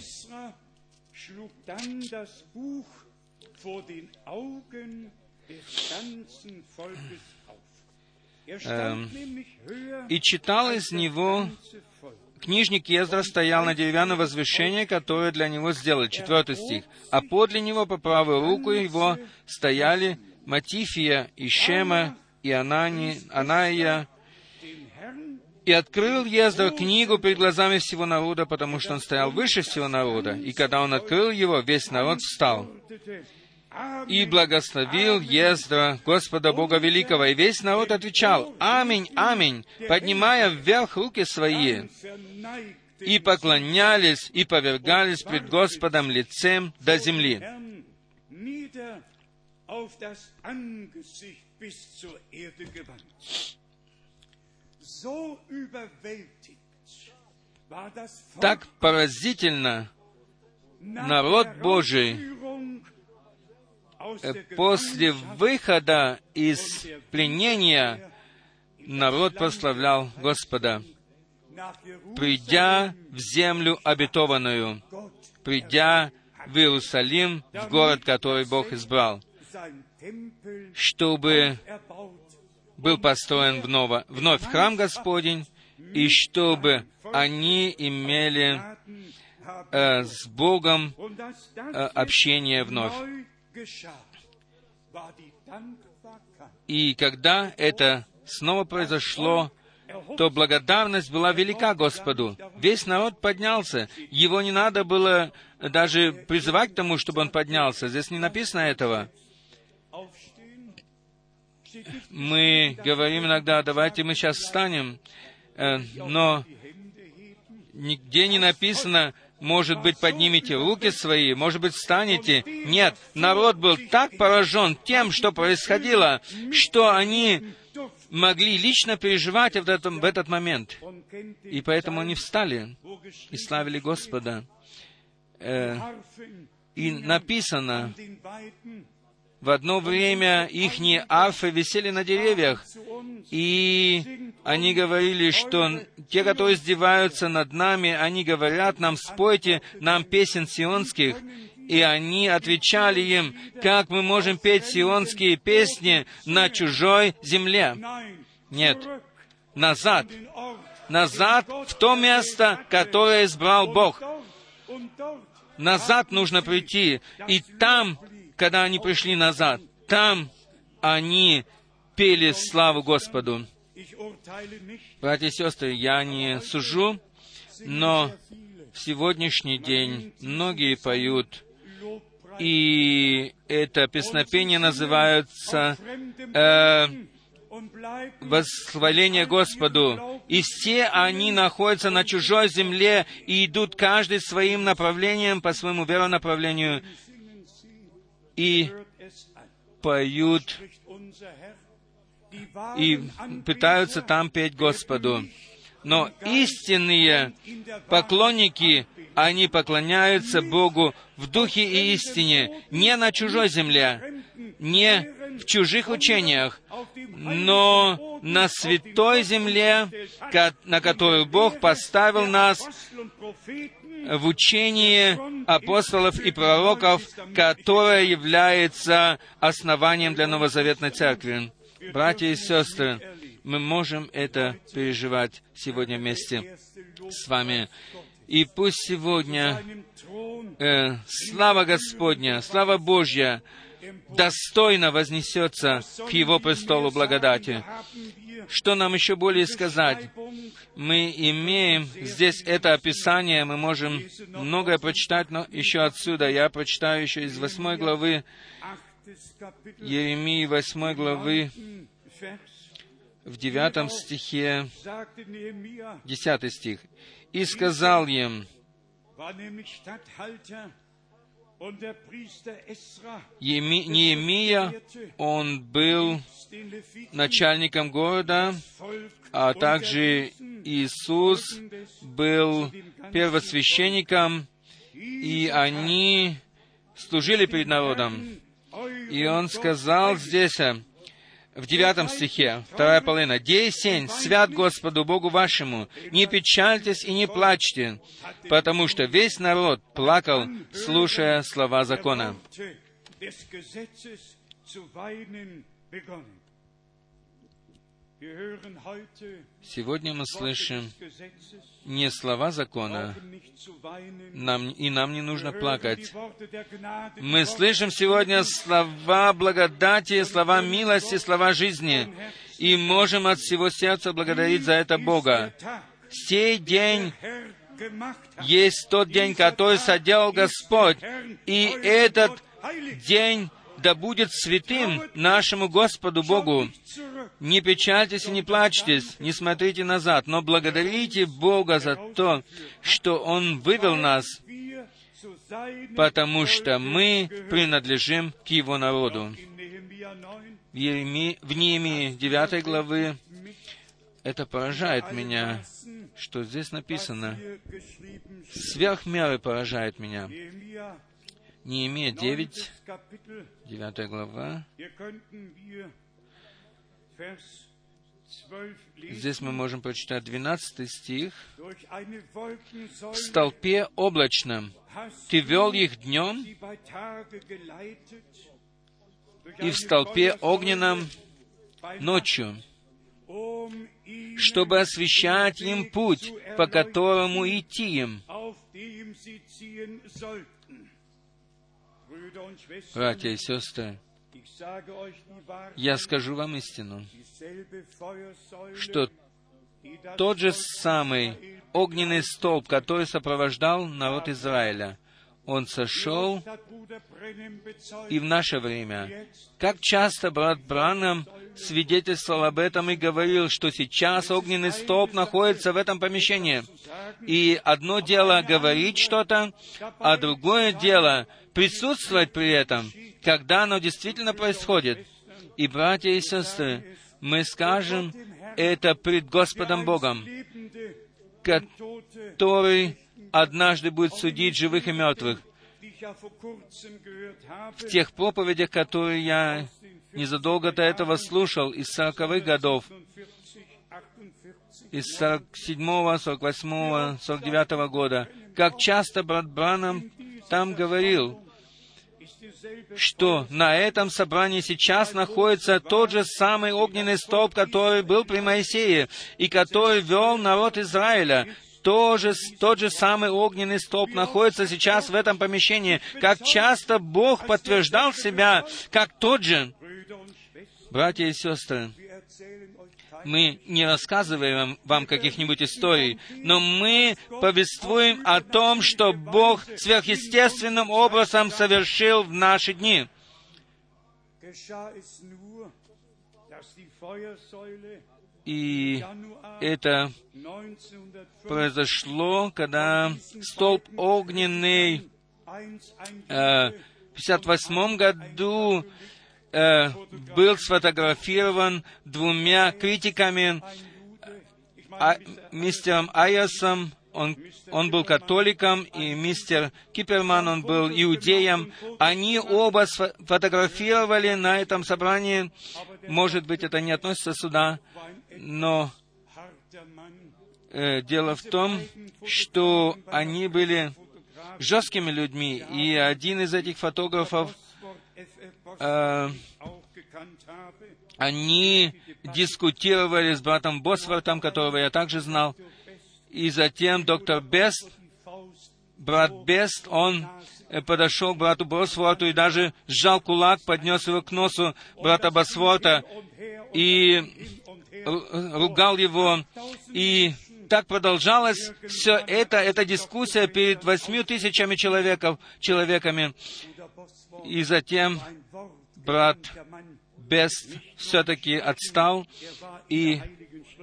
Höher «И читал из него. Книжник Ездра стоял на деревянном возвышении, которое для него сделали. Четвертый стих. А подле него, по правую руку его, стояли Матифия, и Шема, и Анани, Анаия, И открыл Ездра книгу перед глазами всего народа, потому что он стоял выше всего народа. И когда он открыл его, весь народ встал. И благословил Ездра Господа Бога Великого. И весь народ отвечал, Аминь, Аминь, поднимая вверх руки свои. И поклонялись, и повергались пред Господом лицем до земли. Так поразительно. народ Божий э, после выхода из пленения народ прославлял Господа, придя в землю обетованную, придя в Иерусалим, в город, который Бог избрал, чтобы был построен вновь, вновь храм Господень, и чтобы они имели э, с Богом э, общение вновь. И когда это снова произошло, то благодарность была велика Господу. Весь народ поднялся. Его не надо было даже призывать к тому, чтобы он поднялся. Здесь не написано этого. Мы говорим иногда, давайте мы сейчас встанем, э, но нигде не написано, может быть, поднимите руки свои, может быть, встанете. Нет, народ был так поражен тем, что происходило, что они могли лично переживать в, этом, в этот момент. И поэтому они встали и славили Господа. Э, и написано, в одно время ихние арфы висели на деревьях, и они говорили, что те, которые издеваются над нами, они говорят нам, спойте нам песен сионских. И они отвечали им, как мы можем петь сионские песни на чужой земле? Нет, назад, назад в то место, которое избрал Бог. Назад нужно прийти. И там, когда они пришли назад, там они пели славу Господу. Братья и сестры, я не сужу, но в сегодняшний день многие поют, и это песнопение называется э, «Восхваление Господу». И все они находятся на чужой земле и идут каждый своим направлением, по своему веронаправлению, и поют, и пытаются там петь Господу. Но истинные поклонники, они поклоняются Богу в духе и истине, не на чужой земле, не в чужих учениях, но на святой земле, на которую Бог поставил нас в учении апостолов и пророков, которое является основанием для новозаветной церкви. Братья и сестры, мы можем это переживать сегодня вместе с вами. И пусть сегодня э, слава Господня, слава Божья достойно вознесется к Его престолу благодати. Что нам еще более сказать? Мы имеем здесь это описание, мы можем многое прочитать, но еще отсюда. Я прочитаю еще из восьмой главы Еремии 8 главы, в 9 стихе, 10 стих. «И сказал им, Неемия, он был начальником города, а также Иисус был первосвященником, и они служили перед народом. И он сказал здесь, в девятом стихе, вторая половина, «Дей сень, свят Господу Богу вашему, не печальтесь и не плачьте, потому что весь народ плакал, слушая слова закона». Сегодня мы слышим не слова закона, нам, и нам не нужно плакать. Мы слышим сегодня слова благодати, слова милости, слова жизни, и можем от всего сердца благодарить за это Бога. Сей день есть тот день, который соделал Господь, и этот день да будет святым нашему Господу Богу. Не печальтесь и не плачьтесь, не смотрите назад, но благодарите Бога за то, что Он вывел нас, потому что мы принадлежим к Его народу. В, Неемии 9 главы это поражает меня, что здесь написано. Сверх меры поражает меня. Неемия 9, 9 глава. Здесь мы можем прочитать 12 стих. «В столпе облачном ты вел их днем, и в столпе огненном ночью, чтобы освещать им путь, по которому идти им. Братья и сестры, я скажу вам истину, что тот же самый огненный столб, который сопровождал народ Израиля, он сошел и в наше время. Как часто брат Бранам свидетельствовал об этом и говорил, что сейчас огненный столб находится в этом помещении. И одно дело говорить что-то, а другое дело присутствовать при этом, когда оно действительно происходит. И, братья и сестры, мы скажем это пред Господом Богом, который однажды будет судить живых и мертвых. В тех проповедях, которые я незадолго до этого слушал, из сороковых годов, из 47-го, 48-го, 49-го года, как часто брат Бранам там говорил, что на этом собрании сейчас находится тот же самый огненный столб, который был при Моисее, и который вел народ Израиля. Тоже, тот же самый огненный столб находится сейчас в этом помещении. Как часто Бог подтверждал себя, как тот же. Братья и сестры, мы не рассказываем вам каких-нибудь историй, но мы повествуем о том, что Бог сверхъестественным образом совершил в наши дни. И это произошло, когда столб огненный э, в 58 году э, был сфотографирован двумя критиками, а, мистером Айерсом, он, он был католиком, и мистер Киперман, он был иудеем. Они оба сфотографировали на этом собрании. Может быть, это не относится сюда, но э, дело в том, что они были жесткими людьми, и один из этих фотографов э, они дискутировали с братом Босвортом, которого я также знал, и затем доктор Бест, брат Бест, он подошел к брату Босворту и даже сжал кулак, поднес его к носу брата Босворта и ругал его. И так продолжалось все это, эта дискуссия перед восьмью тысячами человеков, человеками. И затем брат Бест все-таки отстал, и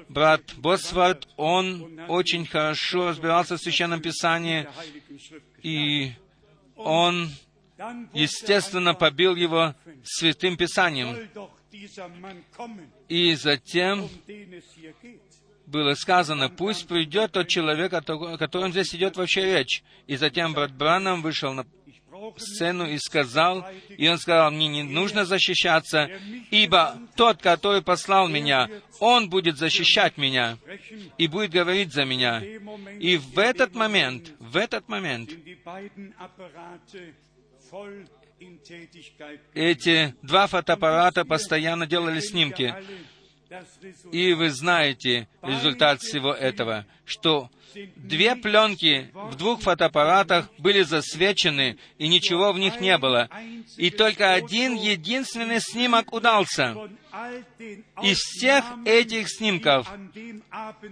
брат Босвард, он очень хорошо разбирался в Священном Писании, и он, естественно, побил его Святым Писанием. И затем было сказано, пусть придет тот человек, о котором здесь идет вообще речь. И затем брат Бранам вышел на сцену и сказал, и он сказал, мне не нужно защищаться, ибо тот, который послал меня, он будет защищать меня и будет говорить за меня. И в этот момент, в этот момент, эти два фотоаппарата постоянно делали снимки. И вы знаете результат всего этого, что две пленки в двух фотоаппаратах были засвечены, и ничего в них не было. И только один единственный снимок удался. Из всех этих снимков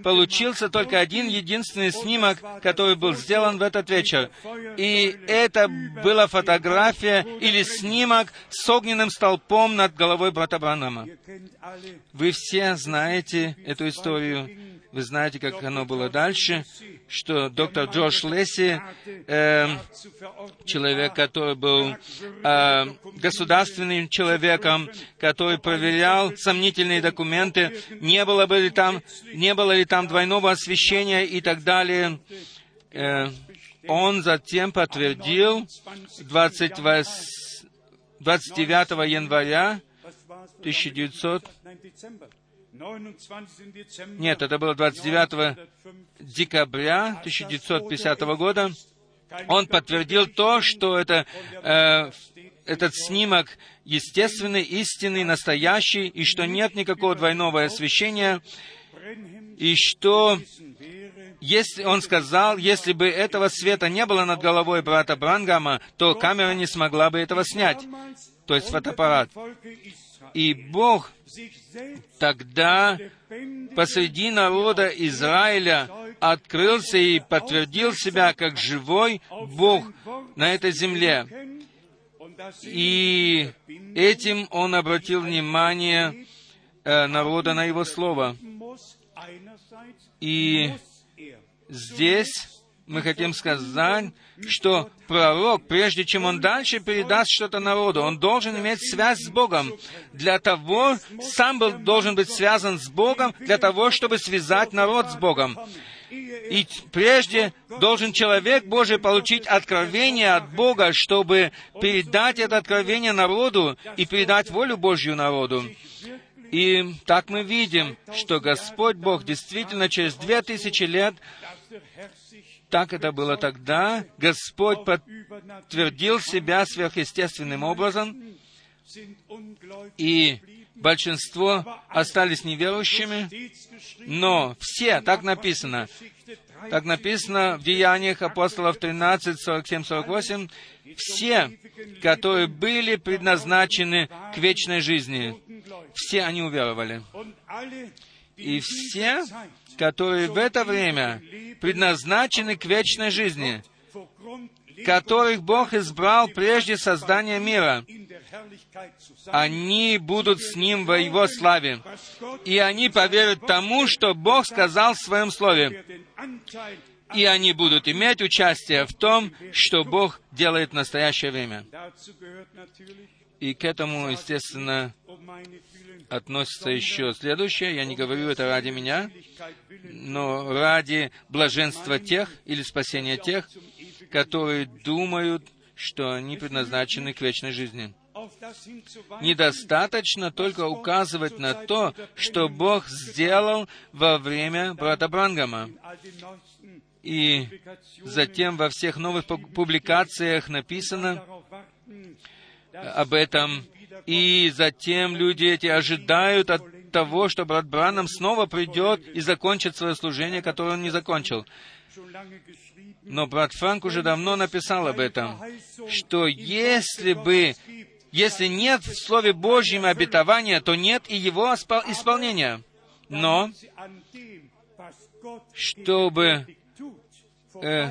получился только один единственный снимок, который был сделан в этот вечер. И это была фотография или снимок с огненным столпом над головой брата Бранама. Вы все знаете эту историю. Вы знаете, как оно было дальше, что доктор Джордж Лесси, э, человек, который был э, государственным человеком, который проверял сомнительные документы, не было, бы ли там, не было ли там двойного освещения и так далее. Э, он затем подтвердил 28, 29 января 1900 нет, это было 29 декабря 1950 года. Он подтвердил то, что это, э, этот снимок естественный, истинный, настоящий, и что нет никакого двойного освещения, и что если он сказал, если бы этого света не было над головой брата Брангама, то камера не смогла бы этого снять, то есть фотоаппарат. И Бог тогда посреди народа Израиля открылся и подтвердил себя как живой Бог на этой земле. И этим он обратил внимание э, народа на его слово. И здесь мы хотим сказать, что пророк, прежде чем он дальше передаст что-то народу, он должен иметь связь с Богом. Для того, сам был, должен быть связан с Богом, для того, чтобы связать народ с Богом. И прежде должен человек Божий получить откровение от Бога, чтобы передать это откровение народу и передать волю Божью народу. И так мы видим, что Господь Бог действительно через две тысячи лет так это было тогда. Господь подтвердил себя сверхъестественным образом, и большинство остались неверующими, но все, так написано, так написано в Деяниях апостолов 13, 47, 48, все, которые были предназначены к вечной жизни, все они уверовали. И все, которые в это время предназначены к вечной жизни, которых Бог избрал прежде создания мира. Они будут с Ним во Его славе. И они поверят тому, что Бог сказал в Своем Слове. И они будут иметь участие в том, что Бог делает в настоящее время. И к этому, естественно, относится еще следующее. Я не говорю это ради меня, но ради блаженства тех или спасения тех, которые думают, что они предназначены к вечной жизни. Недостаточно только указывать на то, что Бог сделал во время брата Брангама. И затем во всех новых публикациях написано об этом, и затем люди эти ожидают от того, что брат Бранам снова придет и закончит свое служение, которое он не закончил. Но брат Франк уже давно написал об этом, что если бы, если нет в Слове Божьем обетования, то нет и его исполнения. Но, чтобы, э,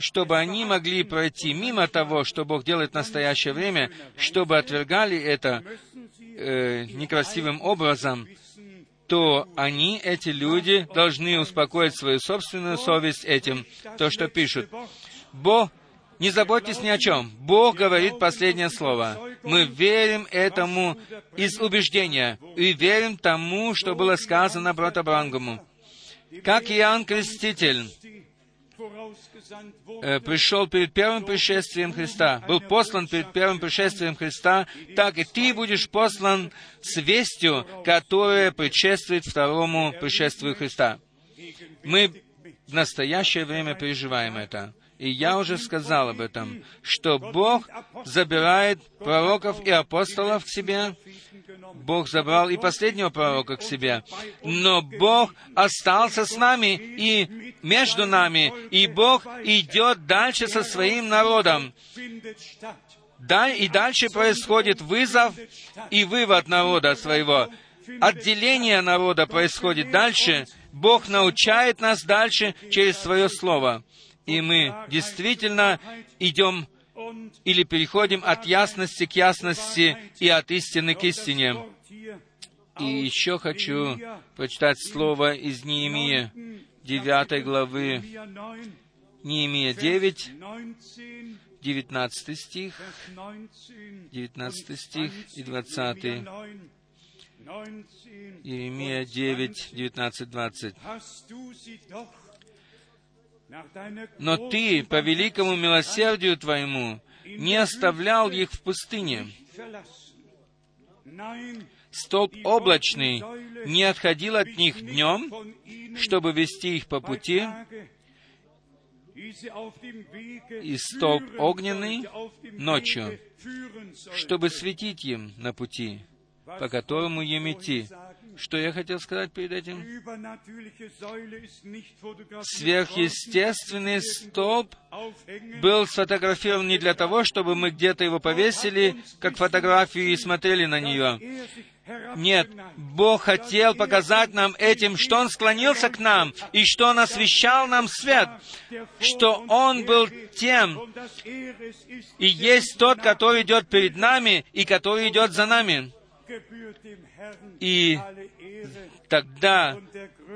чтобы они могли пройти мимо того, что Бог делает в настоящее время, чтобы отвергали это э, некрасивым образом, то они, эти люди, должны успокоить свою собственную совесть этим, то, что пишут. Бог, не заботьтесь ни о чем. Бог говорит последнее слово. Мы верим этому из убеждения и верим тому, что было сказано брату Брангаму. Как Иоанн Креститель пришел перед первым пришествием Христа, был послан перед первым пришествием Христа, так и ты будешь послан с вестью, которая предшествует второму пришествию Христа. Мы в настоящее время переживаем это. И я уже сказал об этом, что Бог забирает пророков и апостолов к себе, Бог забрал и последнего пророка к себе, но Бог остался с нами и между нами, и Бог идет дальше со своим народом. И дальше происходит вызов и вывод народа своего. Отделение народа происходит дальше. Бог научает нас дальше через свое Слово и мы действительно идем или переходим от ясности к ясности и от истины к истине. И еще хочу прочитать слово из Неемия, 9 главы, Неемия 9, 19 стих, 19 стих и 20. Иеремия 9, 19, 20. Но ты, по великому милосердию твоему, не оставлял их в пустыне. Столб облачный не отходил от них днем, чтобы вести их по пути, и столб огненный ночью, чтобы светить им на пути, по которому им идти. Что я хотел сказать перед этим? Сверхъестественный столб был сфотографирован не для того, чтобы мы где-то его повесили, как фотографию, и смотрели на нее. Нет, Бог хотел показать нам этим, что Он склонился к нам, и что Он освещал нам свет, что Он был тем, и есть тот, который идет перед нами, и который идет за нами. И тогда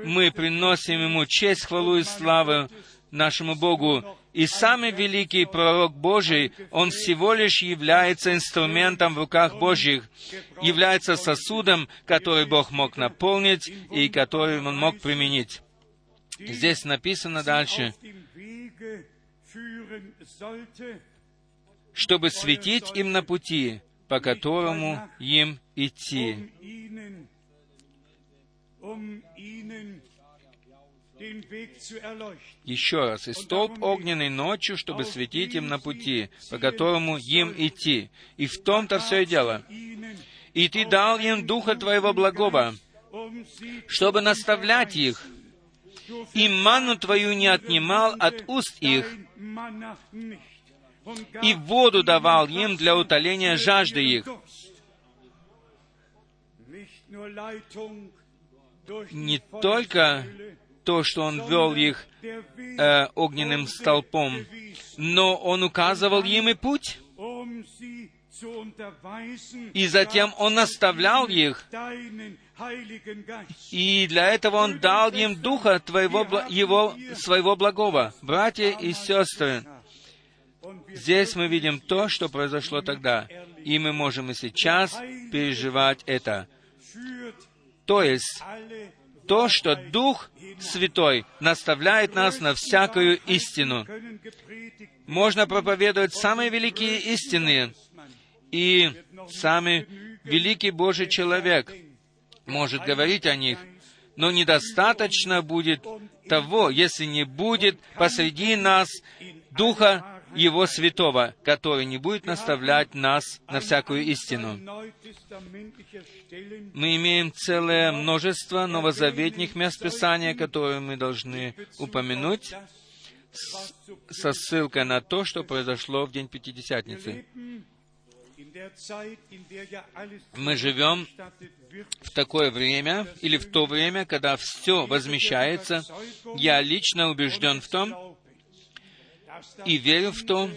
мы приносим Ему честь, хвалу и славу нашему Богу. И самый великий пророк Божий, он всего лишь является инструментом в руках Божьих, является сосудом, который Бог мог наполнить и который Он мог применить. Здесь написано дальше, чтобы светить им на пути, по которому им идти. Еще раз, и столб огненный ночью, чтобы светить им на пути, по которому им идти. И в том-то все и дело. И ты дал им Духа Твоего благого, чтобы наставлять их, и ману Твою не отнимал от уст их, и воду давал им для утоления жажды их. Не только то, что Он вел их э, огненным столпом, но Он указывал им и путь. И затем Он наставлял их, и для этого Он дал им Духа Твоего, Его, Своего благого. Братья и сестры, Здесь мы видим то, что произошло тогда, и мы можем и сейчас переживать это. То есть, то, что Дух Святой наставляет нас на всякую истину. Можно проповедовать самые великие истины, и самый великий Божий человек может говорить о них, но недостаточно будет того, если не будет посреди нас Духа его Святого, который не будет наставлять нас на всякую истину. Мы имеем целое множество новозаветных мест Писания, которые мы должны упомянуть, со ссылкой на то, что произошло в день Пятидесятницы. Мы живем в такое время, или в то время, когда все возмещается. Я лично убежден в том, и верю в то,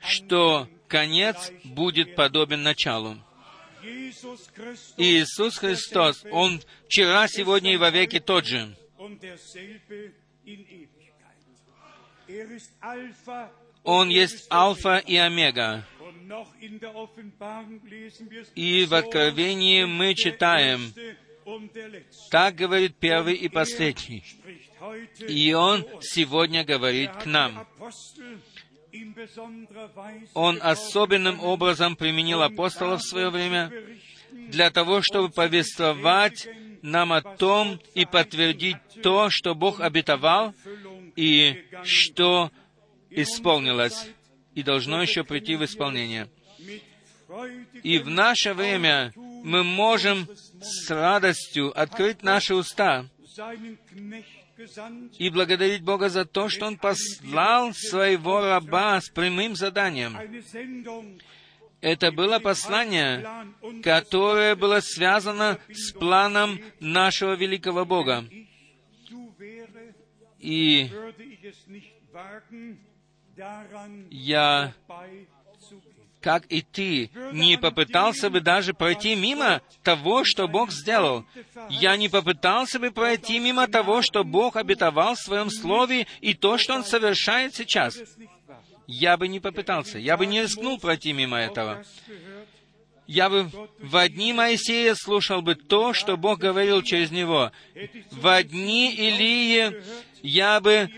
что конец будет подобен началу. Иисус Христос, Он вчера, сегодня и вовеки тот же. Он есть Альфа и Омега. И в Откровении мы читаем, так говорит первый и последний. И Он сегодня говорит к нам. Он особенным образом применил апостолов в свое время для того, чтобы повествовать нам о том и подтвердить то, что Бог обетовал и что исполнилось и должно еще прийти в исполнение. И в наше время мы можем с радостью открыть наши уста и благодарить Бога за то, что Он послал своего раба с прямым заданием. Это было послание, которое было связано с планом нашего великого Бога. И я как и ты, не попытался бы даже пройти мимо того, что Бог сделал. Я не попытался бы пройти мимо того, что Бог обетовал в Своем Слове и то, что Он совершает сейчас. Я бы не попытался, я бы не рискнул пройти мимо этого. Я бы в одни Моисея слушал бы то, что Бог говорил через него. В одни Илии я бы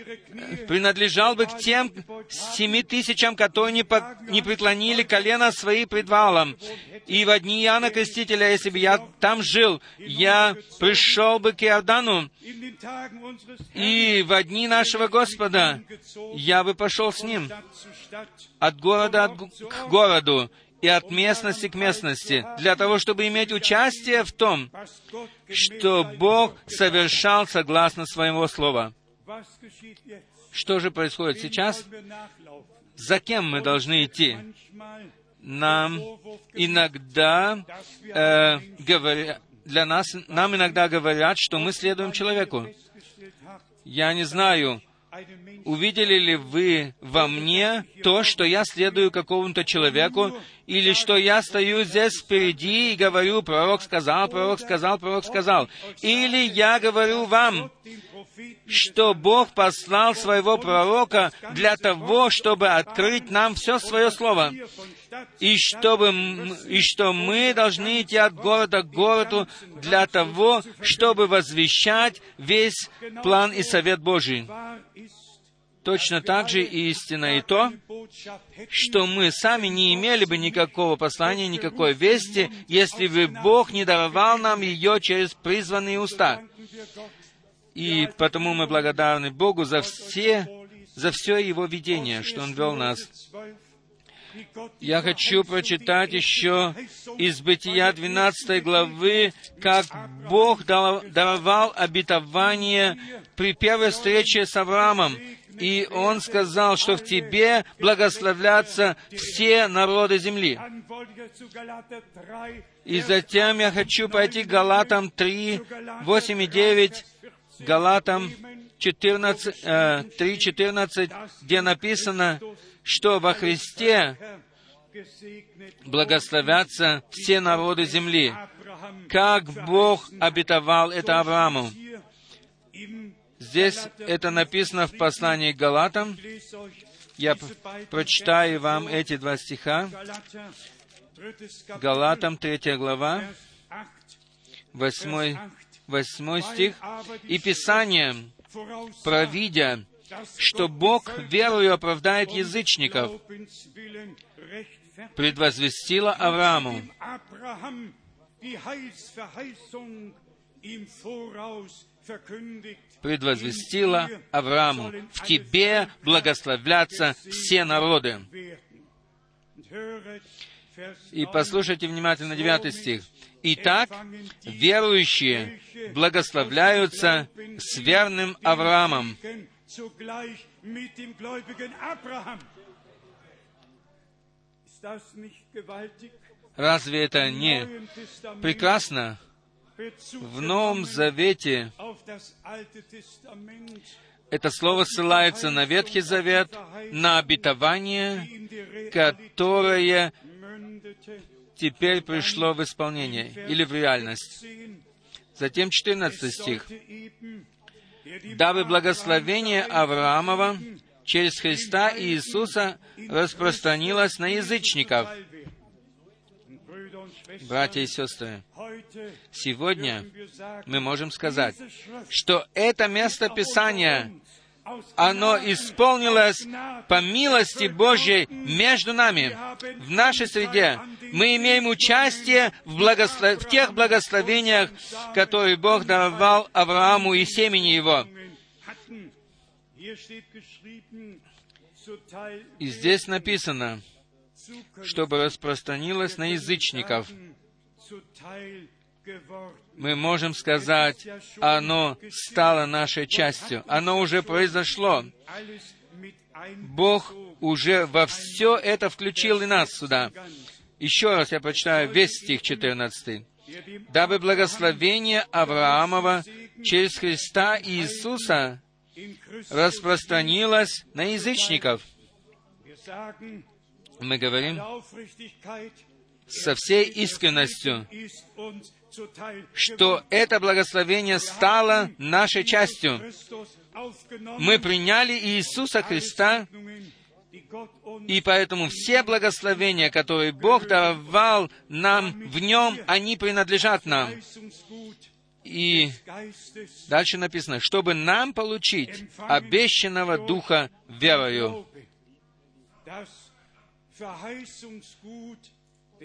принадлежал бы к тем семи тысячам, которые не, по, не преклонили колено свои пред валом. И в дни Иоанна Крестителя, если бы я там жил, я пришел бы к Иордану, и в дни нашего Господа я бы пошел с ним от города к городу, и от местности к местности, для того, чтобы иметь участие в том, что Бог совершал согласно Своего Слова. Что же происходит сейчас? За кем мы должны идти? Нам иногда э, говорят, для нас, нам иногда говорят, что мы следуем человеку. Я не знаю, увидели ли вы во мне то, что я следую какому-то человеку, или что я стою здесь впереди и говорю, пророк сказал, пророк сказал, пророк сказал. Или я говорю вам, что Бог послал своего пророка для того, чтобы открыть нам все свое слово, и, чтобы, и что мы должны идти от города к городу для того, чтобы возвещать весь план и совет Божий. Точно так же истина и то, что мы сами не имели бы никакого послания, никакой вести, если бы Бог не даровал нам ее через призванные уста. И потому мы благодарны Богу за все, за все Его видение, что Он вел нас. Я хочу прочитать еще из Бытия 12 главы, как Бог даровал обетование при первой встрече с Авраамом и он сказал, что в тебе благословлятся все народы земли. И затем я хочу пойти к Галатам 3, 8 и 9, Галатам 14, э, 3, 14, где написано, что во Христе благословятся все народы земли, как Бог обетовал это Аврааму. Здесь это написано в послании к Галатам. Я прочитаю вам эти два стиха. Галатам, третья глава, восьмой, восьмой стих. «И Писание, провидя, что Бог верою оправдает язычников, предвозвестила Аврааму, предвозвестила Аврааму, «В тебе благословлятся все народы». И послушайте внимательно девятый стих. «Итак, верующие благословляются с верным Авраамом». Разве это не прекрасно? В Новом Завете Это слово ссылается на Ветхий Завет, на обетование, которое теперь пришло в исполнение или в реальность. Затем 14 стих. «Дабы благословение Авраамова через Христа и Иисуса распространилось на язычников». Братья и сестры, сегодня мы можем сказать, что это место Писания оно исполнилось по милости Божьей между нами, в нашей среде. Мы имеем участие в, благослов... в тех благословениях, которые Бог давал Аврааму и семени его. И здесь написано, чтобы распространилось на язычников мы можем сказать, оно стало нашей частью, оно уже произошло. Бог уже во все это включил и нас сюда. Еще раз я прочитаю весь стих 14. «Дабы благословение Авраамова через Христа Иисуса распространилось на язычников». Мы говорим со всей искренностью, что это благословение стало нашей частью. Мы приняли Иисуса Христа, и поэтому все благословения, которые Бог давал нам в Нем, они принадлежат нам. И дальше написано, чтобы нам получить обещанного Духа верою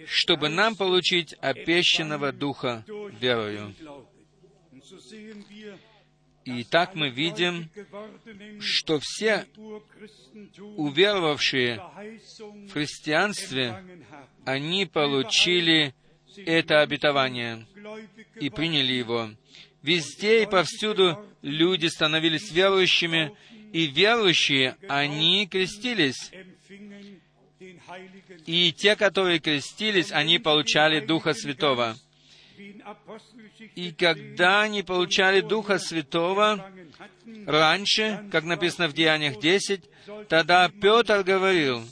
чтобы нам получить обещанного Духа верою. И так мы видим, что все уверовавшие в христианстве, они получили это обетование и приняли его. Везде и повсюду люди становились верующими, и верующие, они крестились. И те, которые крестились, они получали Духа Святого. И когда они получали Духа Святого, раньше, как написано в Деяниях 10, тогда Петр говорил,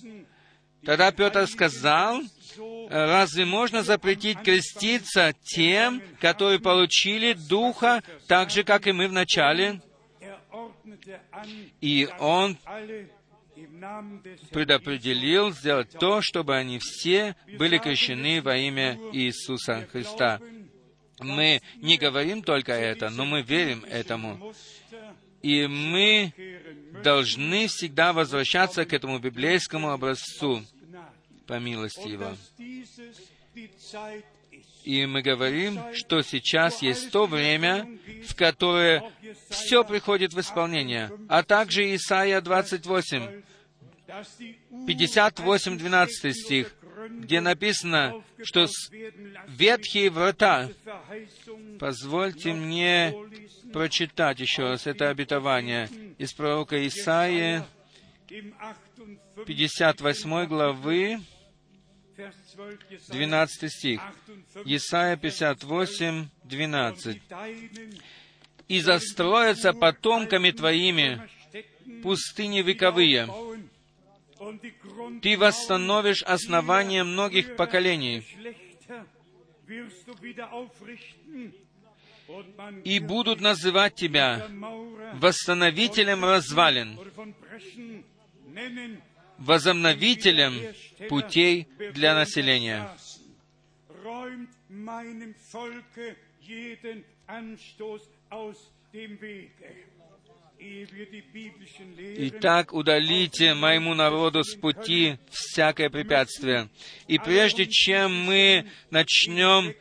тогда Петр сказал, разве можно запретить креститься тем, которые получили Духа, так же, как и мы в начале? И он предопределил сделать то, чтобы они все были крещены во имя Иисуса Христа. Мы не говорим только это, но мы верим этому. И мы должны всегда возвращаться к этому библейскому образцу по милости Его. И мы говорим, что сейчас есть то время, в которое все приходит в исполнение. А также Исаия 28, 58, 12 стих, где написано, что ветхие врата, позвольте мне прочитать еще раз это обетование из пророка Исаии, 58 главы, 12 стих. Исайя 58, 12. «И застроятся потомками твоими пустыни вековые, ты восстановишь основание многих поколений, и будут называть тебя восстановителем развалин, возобновителем путей для населения. Итак, удалите моему народу с пути всякое препятствие. И прежде чем мы начнем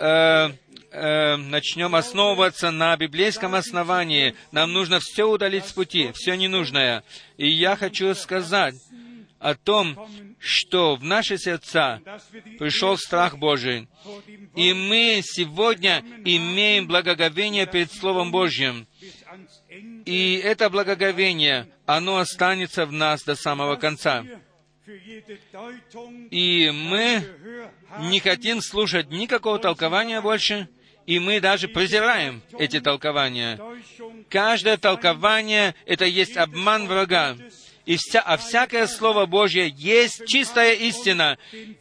э, э, начнем основываться на библейском основании, нам нужно все удалить с пути, все ненужное. И я хочу сказать о том, что в наши сердца пришел страх Божий, и мы сегодня имеем благоговение перед Словом Божьим. И это благоговение, оно останется в нас до самого конца. И мы не хотим слушать никакого толкования больше, И мы даже презираем эти толкования. Каждое толкование — это есть обман врага. И вся, а всякое Слово Божье есть чистая истина,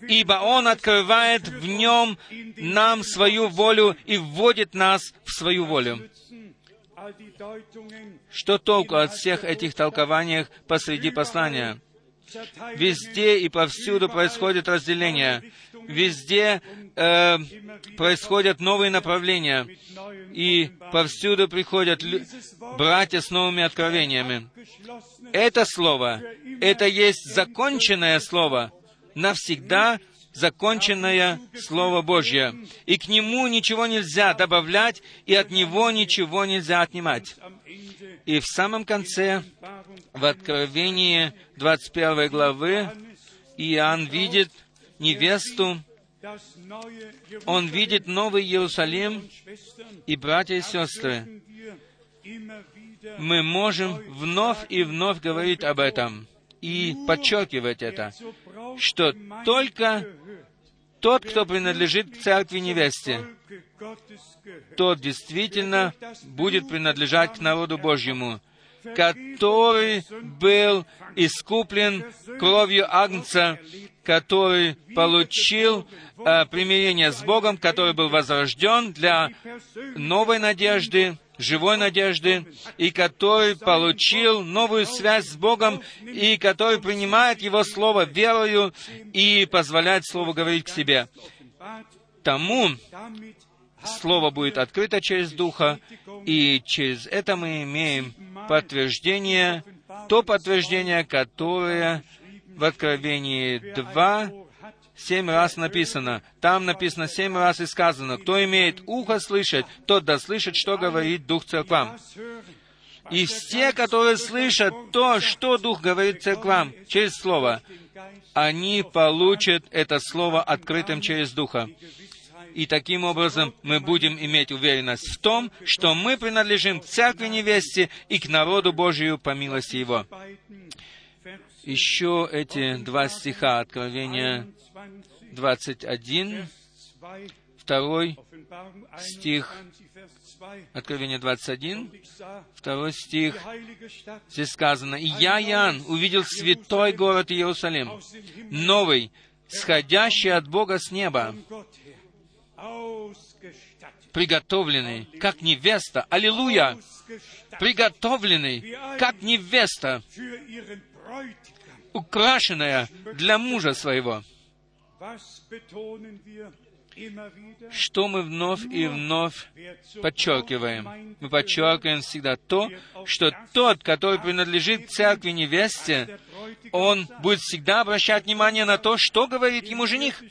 ибо Он открывает в нем нам свою волю и вводит нас в свою волю. Что толку от всех этих толкований посреди послания? Везде и повсюду происходит разделение. Везде э, происходят новые направления. И повсюду приходят братья с новыми откровениями. Это слово, это есть законченное слово, навсегда законченное Слово Божье. И к нему ничего нельзя добавлять, и от него ничего нельзя отнимать. И в самом конце, в Откровении 21 главы, Иоанн видит невесту, он видит Новый Иерусалим, и братья и сестры, мы можем вновь и вновь говорить об этом и подчеркивать это, что только тот, кто принадлежит к церкви невесте, тот действительно будет принадлежать к народу Божьему, который был искуплен кровью Агнца, который получил э, примирение с Богом, который был возрожден для новой надежды, живой надежды, и который получил новую связь с Богом, и который принимает Его Слово верою и позволяет Слову говорить к себе. Тому Слово будет открыто через Духа, и через это мы имеем подтверждение, то подтверждение, которое в Откровении 2 семь раз написано. Там написано семь раз и сказано, кто имеет ухо слышать, тот да слышит, что говорит Дух церквам. И все, которые слышат то, что Дух говорит церквам через Слово, они получат это Слово открытым через Духа. И таким образом мы будем иметь уверенность в том, что мы принадлежим Церкви Невесте и к народу Божию по милости Его. Еще эти два стиха Откровения 21, второй стих, Откровение 21, второй стих, здесь сказано, «И я, Иоанн, увидел святой город Иерусалим, новый, сходящий от Бога с неба, приготовленный, как невеста, аллилуйя, приготовленный, как невеста, украшенная для мужа своего. Что мы вновь и вновь подчеркиваем? Мы подчеркиваем всегда то, что тот, который принадлежит церкви невесте, он будет всегда обращать внимание на то, что говорит ему жених.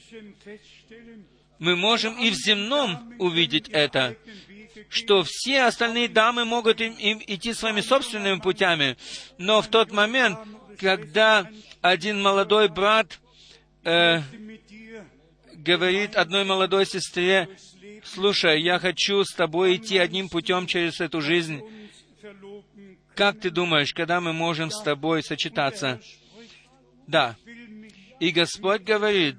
Мы можем и в земном увидеть это, что все остальные дамы могут им, им идти своими собственными путями, но в тот момент, когда один молодой брат э, говорит одной молодой сестре, «Слушай, я хочу с тобой идти одним путем через эту жизнь. Как ты думаешь, когда мы можем с тобой сочетаться?» Да. И Господь говорит,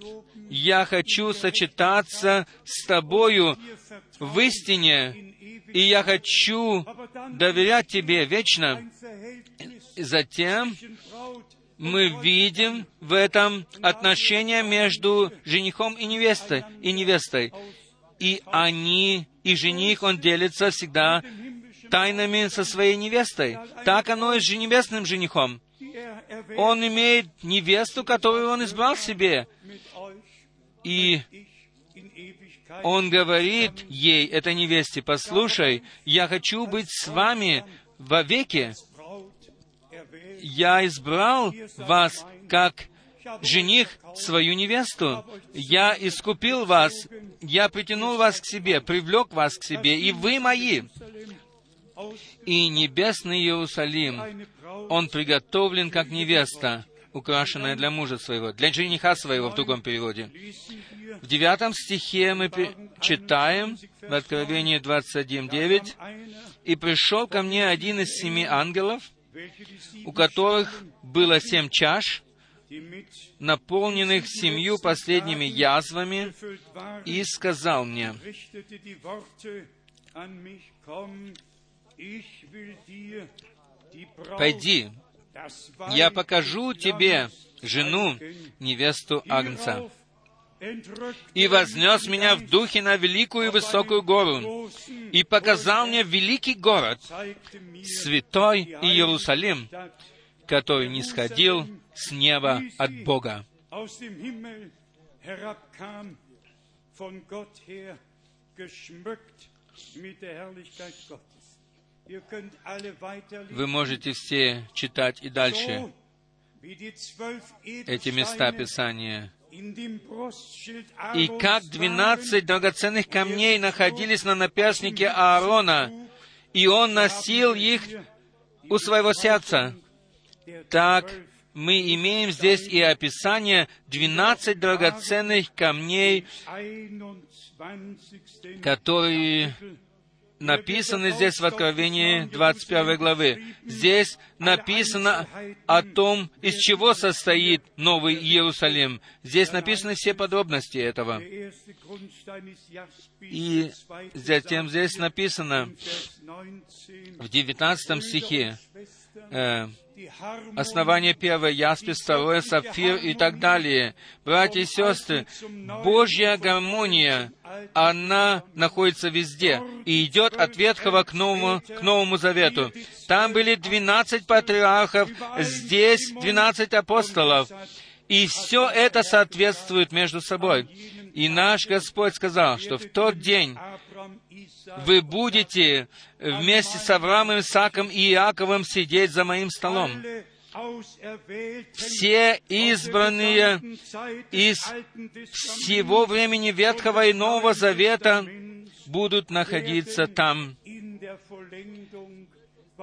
«Я хочу сочетаться с тобою в истине, и я хочу доверять тебе вечно». Затем мы видим в этом отношение между женихом и невестой, и невестой. И они, и жених, он делится всегда тайнами со своей невестой. Так оно и с небесным женихом. Он имеет невесту, которую он избрал себе. И он говорит ей, этой невесте, послушай, я хочу быть с вами вовеки я избрал вас как жених свою невесту. Я искупил вас, я притянул вас к себе, привлек вас к себе, и вы мои. И небесный Иерусалим, он приготовлен как невеста, украшенная для мужа своего, для жениха своего в другом переводе. В девятом стихе мы читаем в Откровении 21.9, «И пришел ко мне один из семи ангелов, у которых было семь чаш, наполненных семью последними язвами, и сказал мне, «Пойди, я покажу тебе жену, невесту Агнца» и вознес меня в духе на великую и высокую гору, и показал мне великий город, святой Иерусалим, который не сходил с неба от Бога. Вы можете все читать и дальше эти места Писания. И как двенадцать драгоценных камней находились на наперстнике Аарона, и он носил их у своего сердца, так мы имеем здесь и описание двенадцать драгоценных камней, которые написаны здесь в Откровении 21 главы. Здесь написано о том, из чего состоит Новый Иерусалим. Здесь написаны все подробности этого. И затем здесь написано в 19 стихе, э, основание первое, яспис, второе, сапфир и так далее. Братья и сестры, Божья гармония, она находится везде и идет от Ветхого к Новому, к Новому Завету. Там были двенадцать патриархов, здесь двенадцать апостолов. И все это соответствует между собой. И наш Господь сказал, что в тот день вы будете вместе с Авраамом, Исааком и Иаковом сидеть за моим столом. Все избранные из всего времени Ветхого и Нового Завета будут находиться там,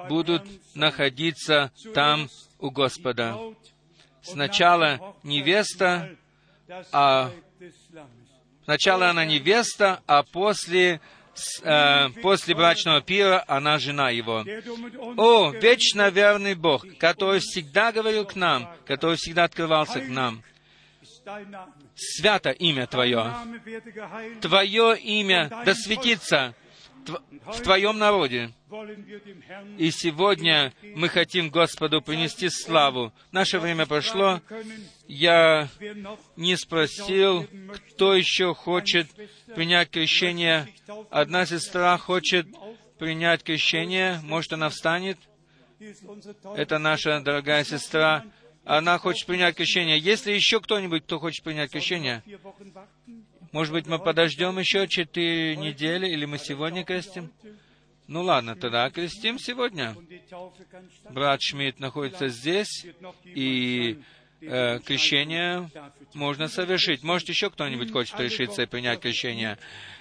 будут находиться там у Господа. Сначала невеста, а сначала она невеста, а после э, после брачного пира она жена его. О, вечно верный Бог, который всегда говорил к нам, который всегда открывался к нам. Свято имя Твое. Твое имя да светится в Твоем народе. И сегодня мы хотим Господу принести славу. Наше время прошло. Я не спросил, кто еще хочет принять крещение. Одна сестра хочет принять крещение. Может, она встанет? Это наша дорогая сестра. Она хочет принять крещение. Есть ли еще кто-нибудь, кто хочет принять крещение? Может быть, мы подождем еще четыре недели, или мы сегодня крестим? Ну ладно, тогда крестим сегодня. Брат Шмидт находится здесь, и э, крещение можно совершить. Может, еще кто-нибудь хочет решиться и принять крещение?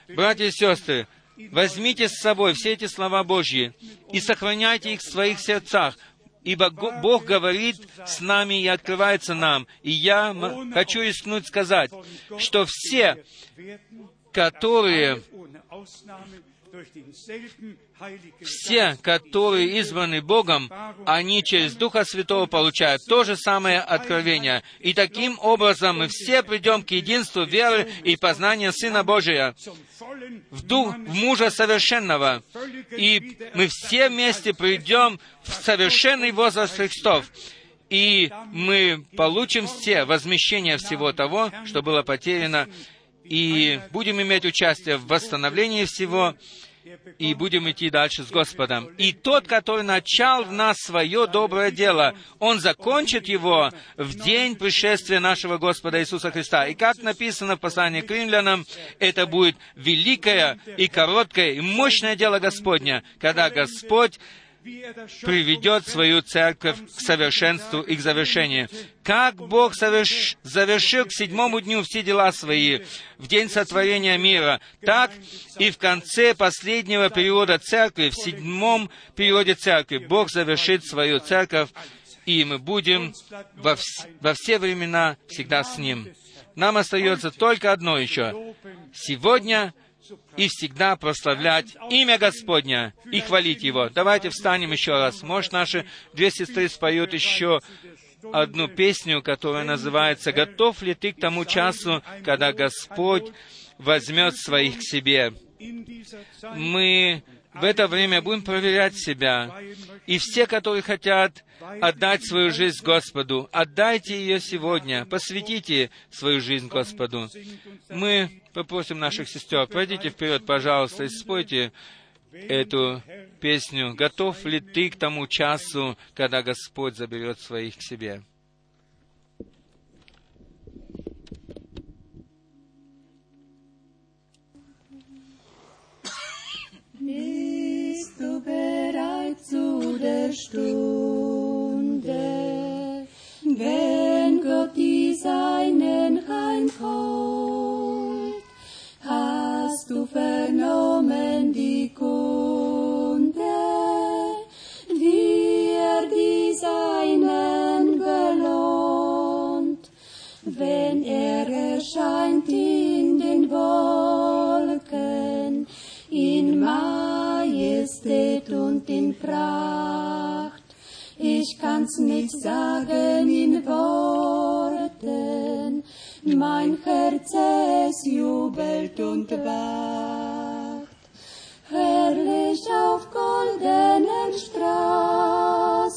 Братья и сестры, возьмите с собой все эти слова Божьи и сохраняйте их в своих сердцах, ибо Бог говорит с нами и открывается нам. И я хочу рискнуть сказать, что все, которые все, которые избраны Богом, они через Духа Святого получают то же самое откровение. И таким образом мы все придем к единству веры и познания Сына Божия, в дух в мужа совершенного. И мы все вместе придем в совершенный возраст Христов. И мы получим все возмещение всего того, что было потеряно, и будем иметь участие в восстановлении всего, и будем идти дальше с Господом. И тот, который начал в нас свое доброе дело, Он закончит его в день пришествия нашего Господа Иисуса Христа. И как написано в послании к римлянам, это будет великое и короткое и мощное дело Господня, когда Господь приведет свою церковь к совершенству и к завершению. Как Бог соверш... завершил к седьмому дню все дела свои в день сотворения мира, так и в конце последнего периода церкви, в седьмом периоде церкви, Бог завершит свою церковь, и мы будем во, вс... во все времена всегда с Ним. Нам остается только одно еще. Сегодня и всегда прославлять имя Господня и хвалить Его. Давайте встанем еще раз. Может, наши две сестры споют еще одну песню, которая называется «Готов ли ты к тому часу, когда Господь возьмет своих к себе?» Мы в это время будем проверять себя. И все, которые хотят отдать свою жизнь Господу, отдайте ее сегодня, посвятите свою жизнь Господу. Мы попросим наших сестер, пройдите вперед, пожалуйста, и спойте эту песню. Готов ли ты к тому часу, когда Господь заберет своих к себе? Bist du bereit zu der Stunde, wenn Gott die Seinen heimholt? Hast du vernommen die Kunde, wie er die Seinen belohnt, wenn er erscheint in den Wolken? In Majestät und in Pracht. Ich kann's nicht sagen in Worten, mein Herz es jubelt und wacht. Herrlich auf goldenen Straßen,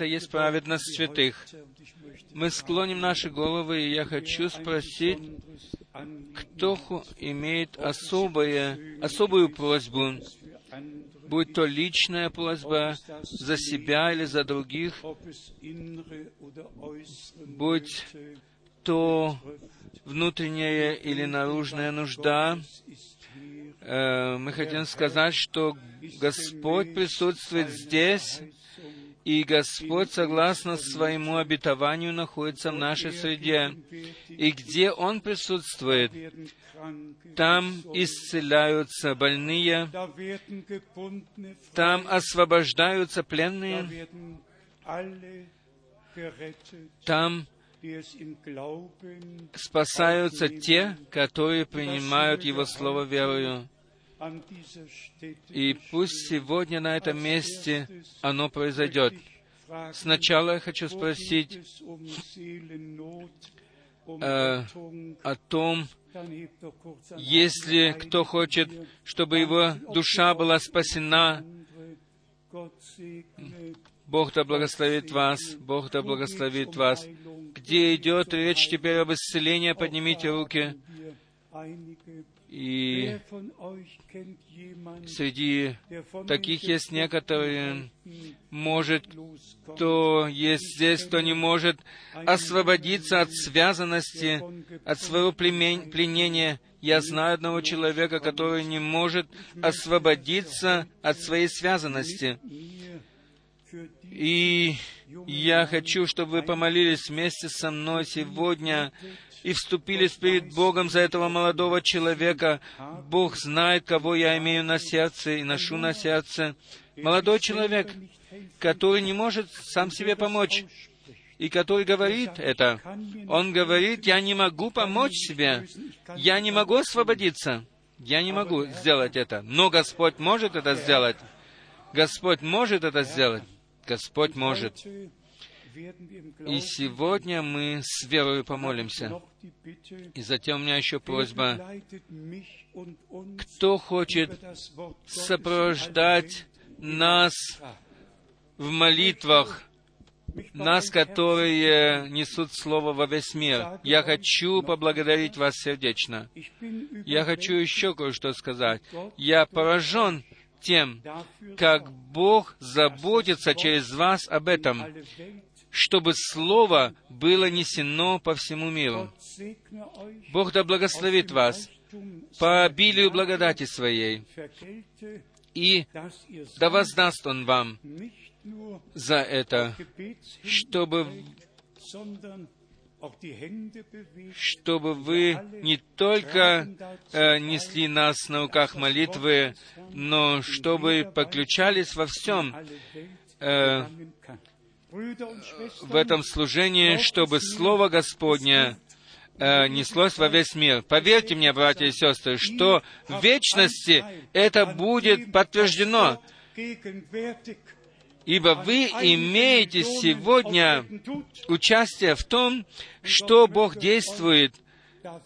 это есть праведность святых. Мы склоним наши головы, и я хочу спросить, кто имеет особое, особую просьбу, будь то личная просьба за себя или за других, Будь то внутренняя или наружная нужда. Э, мы хотим сказать, что Господь присутствует здесь, и Господь, согласно своему обетованию, находится в нашей среде. И где Он присутствует, там исцеляются больные, там освобождаются пленные, там спасаются те, которые принимают Его Слово верою. И пусть сегодня на этом месте оно произойдет. Сначала я хочу спросить э, о том, если кто хочет, чтобы его душа была спасена, Бог да благословит вас, Бог да благословит вас. Где идет речь теперь об исцелении, поднимите руки. И среди таких есть некоторые, может, кто есть здесь, кто не может освободиться от связанности, от своего пленения. Я знаю одного человека, который не может освободиться от своей связанности. И я хочу, чтобы вы помолились вместе со мной сегодня и вступились перед Богом за этого молодого человека. Бог знает, кого я имею на сердце и ношу на сердце. Молодой человек, который не может сам себе помочь, и который говорит это. Он говорит, я не могу помочь себе, я не могу освободиться, я не могу сделать это. Но Господь может это сделать. Господь может это сделать. Господь может. И сегодня мы с верой помолимся. И затем у меня еще просьба, кто хочет сопровождать нас в молитвах, нас, которые несут Слово во весь мир. Я хочу поблагодарить вас сердечно. Я хочу еще кое-что сказать. Я поражен тем, как Бог заботится через вас об этом чтобы Слово было несено по всему миру. Бог да благословит вас по обилию благодати Своей, и да воздаст Он вам за это, чтобы чтобы вы не только э, несли нас на руках молитвы, но чтобы подключались во всем, э, в этом служении, чтобы Слово Господне э, неслось во весь мир. Поверьте мне, братья и сестры, что в вечности это будет подтверждено, ибо вы имеете сегодня участие в том, что Бог действует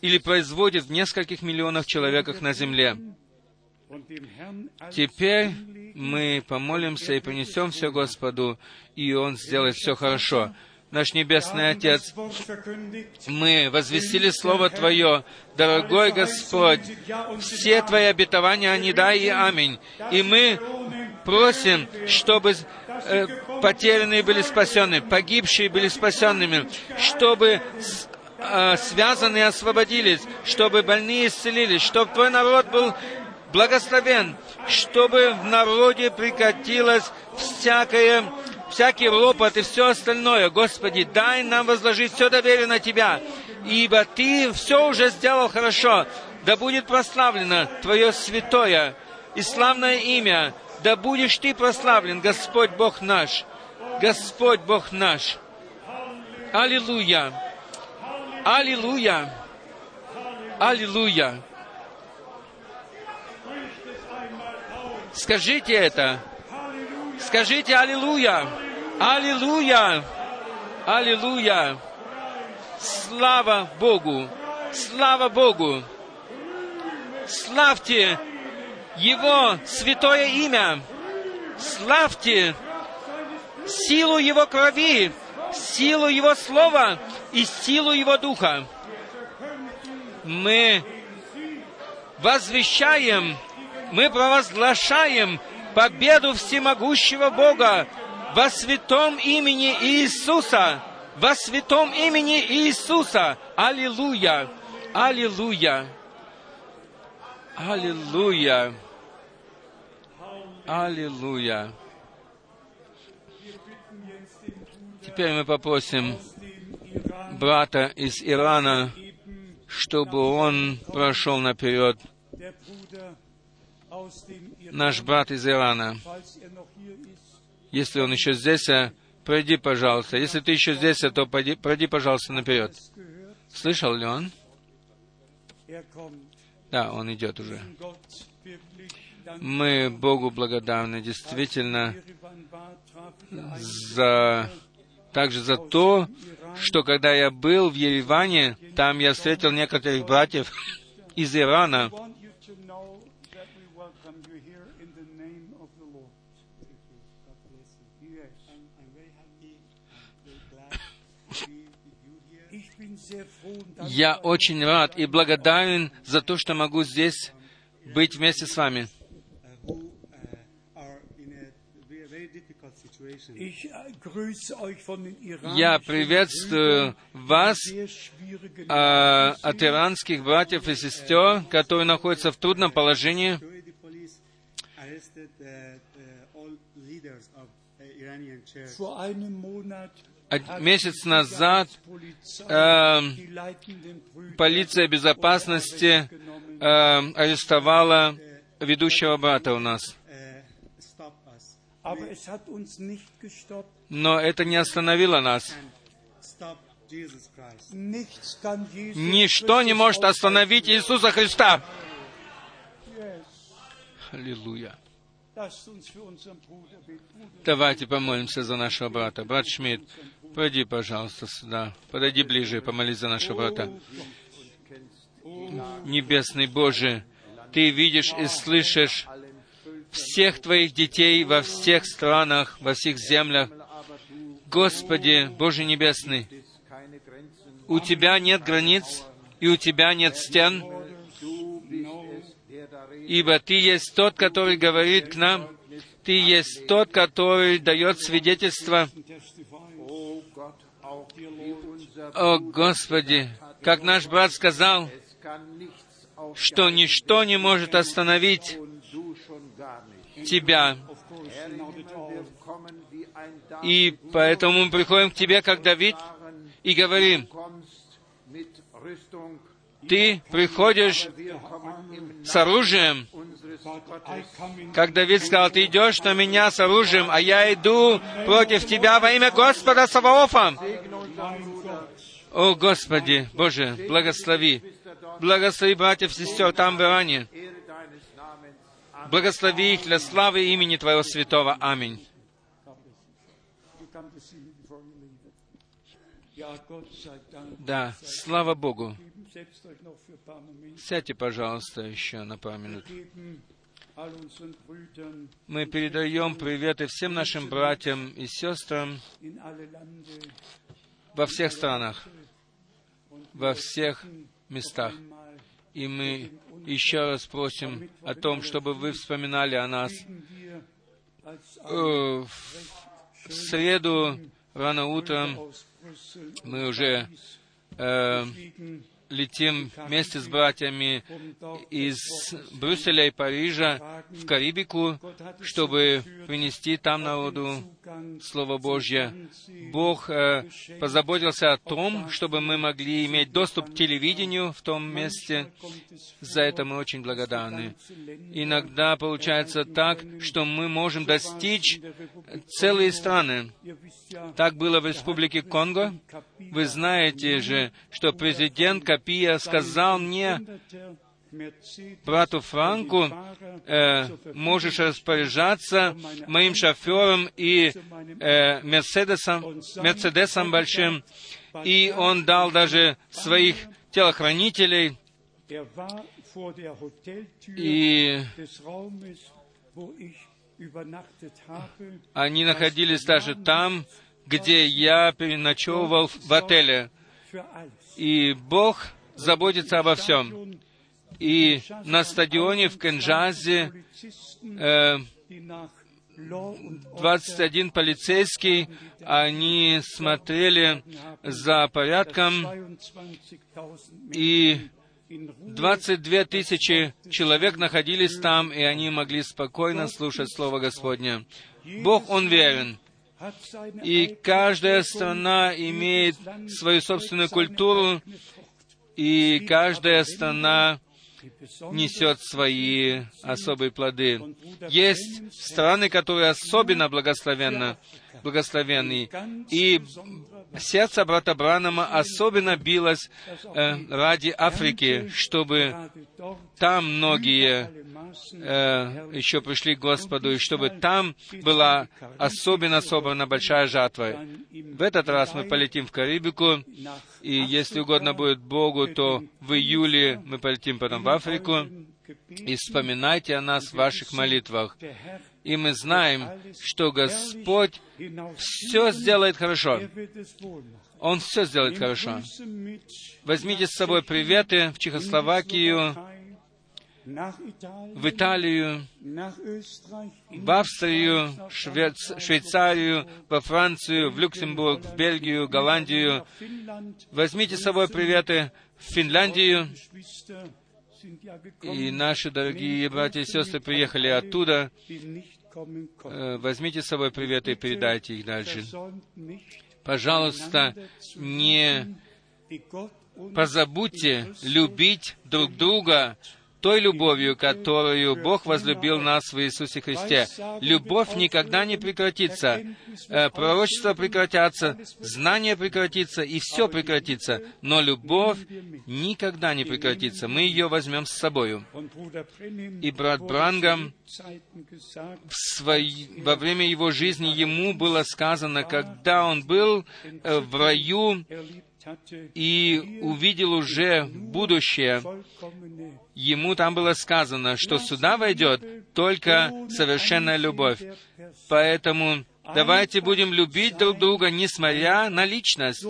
или производит в нескольких миллионах человеках на земле. Теперь мы помолимся и принесем все Господу, и Он сделает все хорошо. Наш Небесный Отец, мы возвестили Слово Твое, дорогой Господь, все Твои обетования, они да и аминь. И мы просим, чтобы э, потерянные были спасены, погибшие были спасенными, чтобы э, связанные освободились, чтобы больные исцелились, чтобы Твой народ был благословен, чтобы в народе прекратилось всякое, всякий ропот и все остальное. Господи, дай нам возложить все доверие на Тебя, ибо Ты все уже сделал хорошо. Да будет прославлено Твое святое и славное имя. Да будешь Ты прославлен, Господь Бог наш. Господь Бог наш. Аллилуйя! Аллилуйя! Аллилуйя! Скажите это. Скажите Аллилуйя. Аллилуйя. Аллилуйя. Слава Богу. Слава Богу. Славьте Его святое имя. Славьте силу Его крови, силу Его слова и силу Его духа. Мы возвещаем мы провозглашаем победу всемогущего Бога во святом имени Иисуса. во святом имени Иисуса. Аллилуйя! Аллилуйя! Аллилуйя! Аллилуйя! Теперь мы попросим брата из Ирана, чтобы он прошел наперед. Наш брат из Ирана, если он еще здесь, а, пройди, пожалуйста. Если ты еще здесь, а, то пройди, пройди пожалуйста, наперед. Слышал ли он? Да, он идет уже. Мы Богу благодарны действительно за также за то, что когда я был в Ереване, там я встретил некоторых братьев из Ирана. Я очень рад и благодарен за то, что могу здесь быть вместе с вами. Я приветствую вас а, от иранских братьев и сестер, которые находятся в трудном положении. Месяц назад э, полиция безопасности э, арестовала ведущего брата у нас. Но это не остановило нас. Ничто не может остановить Иисуса Христа. Аллилуйя. Давайте помолимся за нашего брата. Брат Шмидт, пойди, пожалуйста, сюда. Подойди ближе помолись за нашего брата. Небесный Боже, Ты видишь и слышишь всех Твоих детей во всех странах, во всех землях. Господи, Боже Небесный, у Тебя нет границ, и у Тебя нет стен, ибо Ты есть тот, который говорит к нам, Ты есть тот, который дает свидетельство. О, Господи, как наш брат сказал, что ничто не может остановить Тебя. И поэтому мы приходим к Тебе, как Давид, и говорим, Ты приходишь с оружием, как Давид сказал, ты идешь на меня с оружием, а я иду против тебя во имя Господа Саваофа. О, Господи, Боже, благослови. Благослови братьев и сестер там в Иране. Благослови их для славы имени Твоего святого. Аминь. Да, слава Богу. Сядьте, пожалуйста, еще на пару минут. Мы передаем приветы всем нашим братьям и сестрам во всех странах, во всех местах. И мы еще раз просим о том, чтобы вы вспоминали о нас. Э, в среду рано утром мы уже э, летим вместе с братьями из Брюсселя и Парижа в Карибику, чтобы принести там народу Слово Божье. Бог э, позаботился о том, чтобы мы могли иметь доступ к телевидению в том месте. За это мы очень благодарны. Иногда получается так, что мы можем достичь целые страны. Так было в Республике Конго. Вы знаете же, что президент Капия сказал мне, брату Франку, э, можешь распоряжаться моим шофером и э, Мерседесом, Мерседесом большим, и он дал даже своих телохранителей, и они находились даже там, где я переночевывал в отеле. И Бог заботится обо всем. И на стадионе в Кенджазе э, 21 полицейский, они смотрели за порядком, и 22 тысячи человек находились там, и они могли спокойно слушать Слово Господне. Бог, Он верен. И каждая страна имеет свою собственную культуру, и каждая страна несет свои особые плоды. Есть страны, которые особенно благословенны, благословенны. И сердце брата Бранама особенно билось э, ради Африки, чтобы там многие э, еще пришли к Господу, и чтобы там была особенно собрана большая жатва. В этот раз мы полетим в Карибику, и если угодно будет Богу, то в июле мы полетим потом в Африку, и вспоминайте о нас в ваших молитвах. И мы знаем, что Господь все сделает хорошо. Он все сделает хорошо. Возьмите с собой приветы в Чехословакию, в Италию, в Австрию, Швец, Швейцарию, во Францию, в Люксембург, в Бельгию, Голландию. Возьмите с собой приветы в Финляндию. И наши дорогие братья и сестры приехали оттуда. Э, возьмите с собой приветы и передайте их дальше. Пожалуйста, не позабудьте любить друг друга той любовью, которую Бог возлюбил нас в Иисусе Христе. Любовь никогда не прекратится. Э, пророчества прекратятся, знания прекратится, и все прекратится. Но любовь никогда не прекратится. Мы ее возьмем с собою. И брат Брангам в свой... во время его жизни ему было сказано, когда он был э, в раю, и увидел уже будущее, ему там было сказано, что сюда войдет только совершенная любовь. Поэтому давайте будем любить друг друга, несмотря на личность.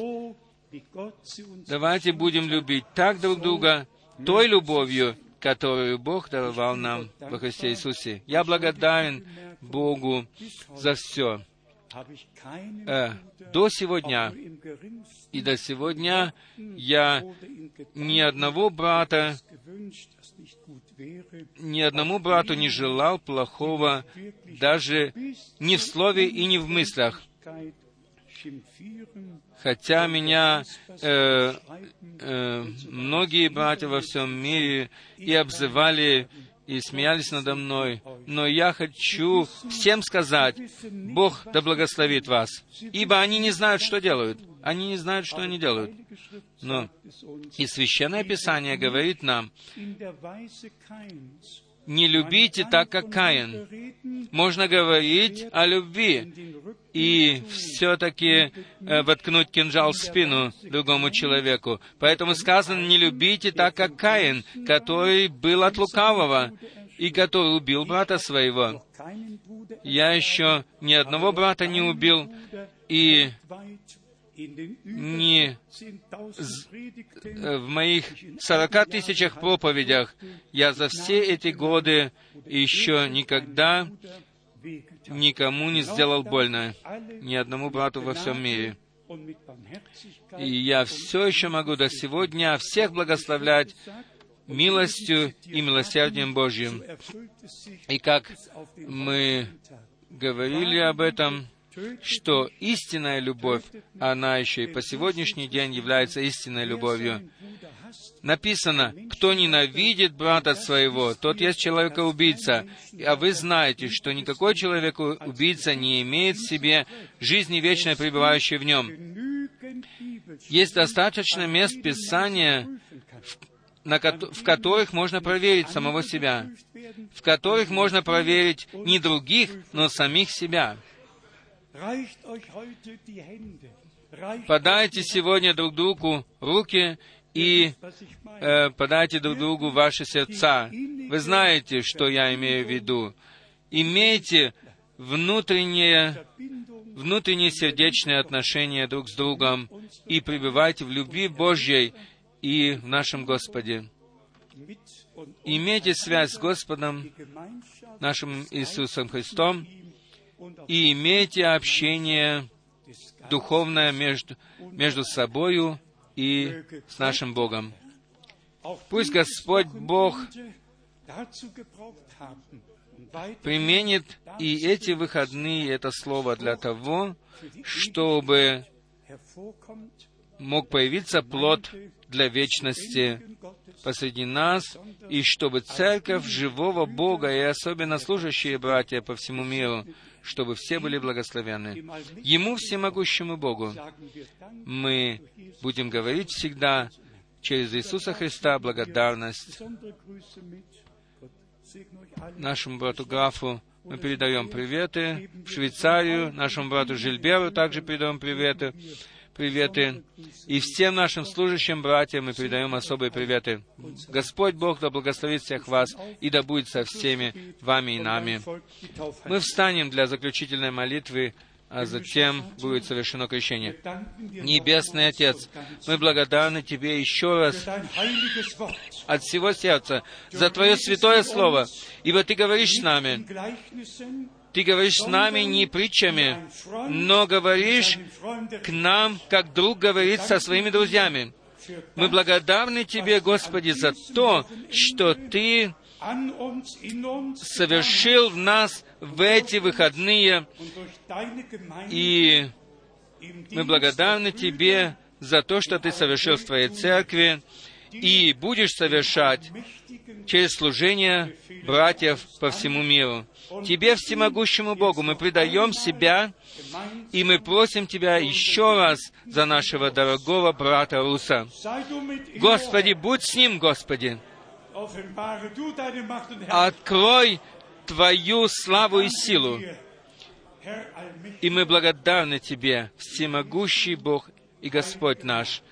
Давайте будем любить так друг друга, той любовью, которую Бог даровал нам во Христе Иисусе. Я благодарен Богу за все. Э, до сегодня и до сегодня я ни одного брата, ни одному брату не желал плохого, даже ни в слове и ни в мыслях. Хотя меня э, э, многие братья во всем мире и обзывали и смеялись надо мной, но я хочу всем сказать, Бог да благословит вас, ибо они не знают, что делают. Они не знают, что они делают. Но и Священное Писание говорит нам, не любите так, как Каин. Можно говорить о любви и все-таки э, воткнуть кинжал в спину другому человеку. Поэтому сказано, не любите так, как Каин, который был от лукавого и который убил брата своего. Я еще ни одного брата не убил, и не в моих сорока тысячах проповедях я за все эти годы еще никогда никому не сделал больно, ни одному брату во всем мире. И я все еще могу до сегодня всех благословлять милостью и милосердием Божьим. И как мы говорили об этом, что истинная любовь, она еще и по сегодняшний день является истинной любовью. Написано, кто ненавидит брата своего, тот есть человека-убийца. А вы знаете, что никакой человек-убийца не имеет в себе жизни вечной, пребывающей в нем. Есть достаточно мест Писания, на, в которых можно проверить самого себя, в которых можно проверить не других, но самих себя. Подайте сегодня друг другу руки и э, подайте друг другу ваши сердца. Вы знаете, что я имею в виду. Имейте внутреннее, внутренние сердечные отношения друг с другом и пребывайте в любви Божьей и в нашем Господе. Имейте связь с Господом, нашим Иисусом Христом, и имейте общение духовное между, между собою и с нашим Богом. Пусть Господь Бог применит и эти выходные, это слово для того, чтобы мог появиться плод для вечности посреди нас, и чтобы церковь живого Бога и особенно служащие братья по всему миру, чтобы все были благословены. Ему, всемогущему Богу, мы будем говорить всегда через Иисуса Христа благодарность нашему брату Графу мы передаем приветы в Швейцарию, нашему брату Жильберу также передаем приветы, приветы. И всем нашим служащим братьям мы передаем особые приветы. Господь Бог да благословит всех вас и да будет со всеми вами и нами. Мы встанем для заключительной молитвы а затем будет совершено крещение. Небесный Отец, мы благодарны Тебе еще раз от всего сердца за Твое святое Слово, ибо Ты говоришь с нами. Ты говоришь с нами не притчами, но говоришь к нам, как друг говорит со своими друзьями. Мы благодарны Тебе, Господи, за то, что Ты совершил в нас в эти выходные, и мы благодарны Тебе за то, что Ты совершил в Твоей церкви, и будешь совершать через служение братьев по всему миру. Тебе, всемогущему Богу, мы предаем себя, и мы просим Тебя еще раз за нашего дорогого брата Руса. Господи, будь с ним, Господи. Открой Твою славу и силу. И мы благодарны Тебе, всемогущий Бог и Господь наш.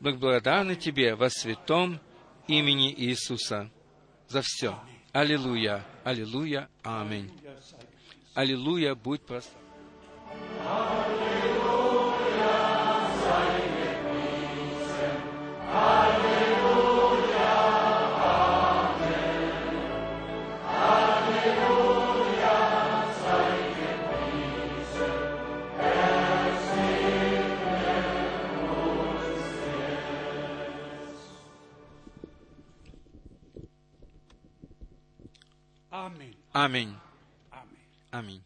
Мы благодарны Тебе во святом имени Иисуса за все. Аллилуйя, аллилуйя, аминь. Аллилуйя, будь прославлен. Аминь. Аминь.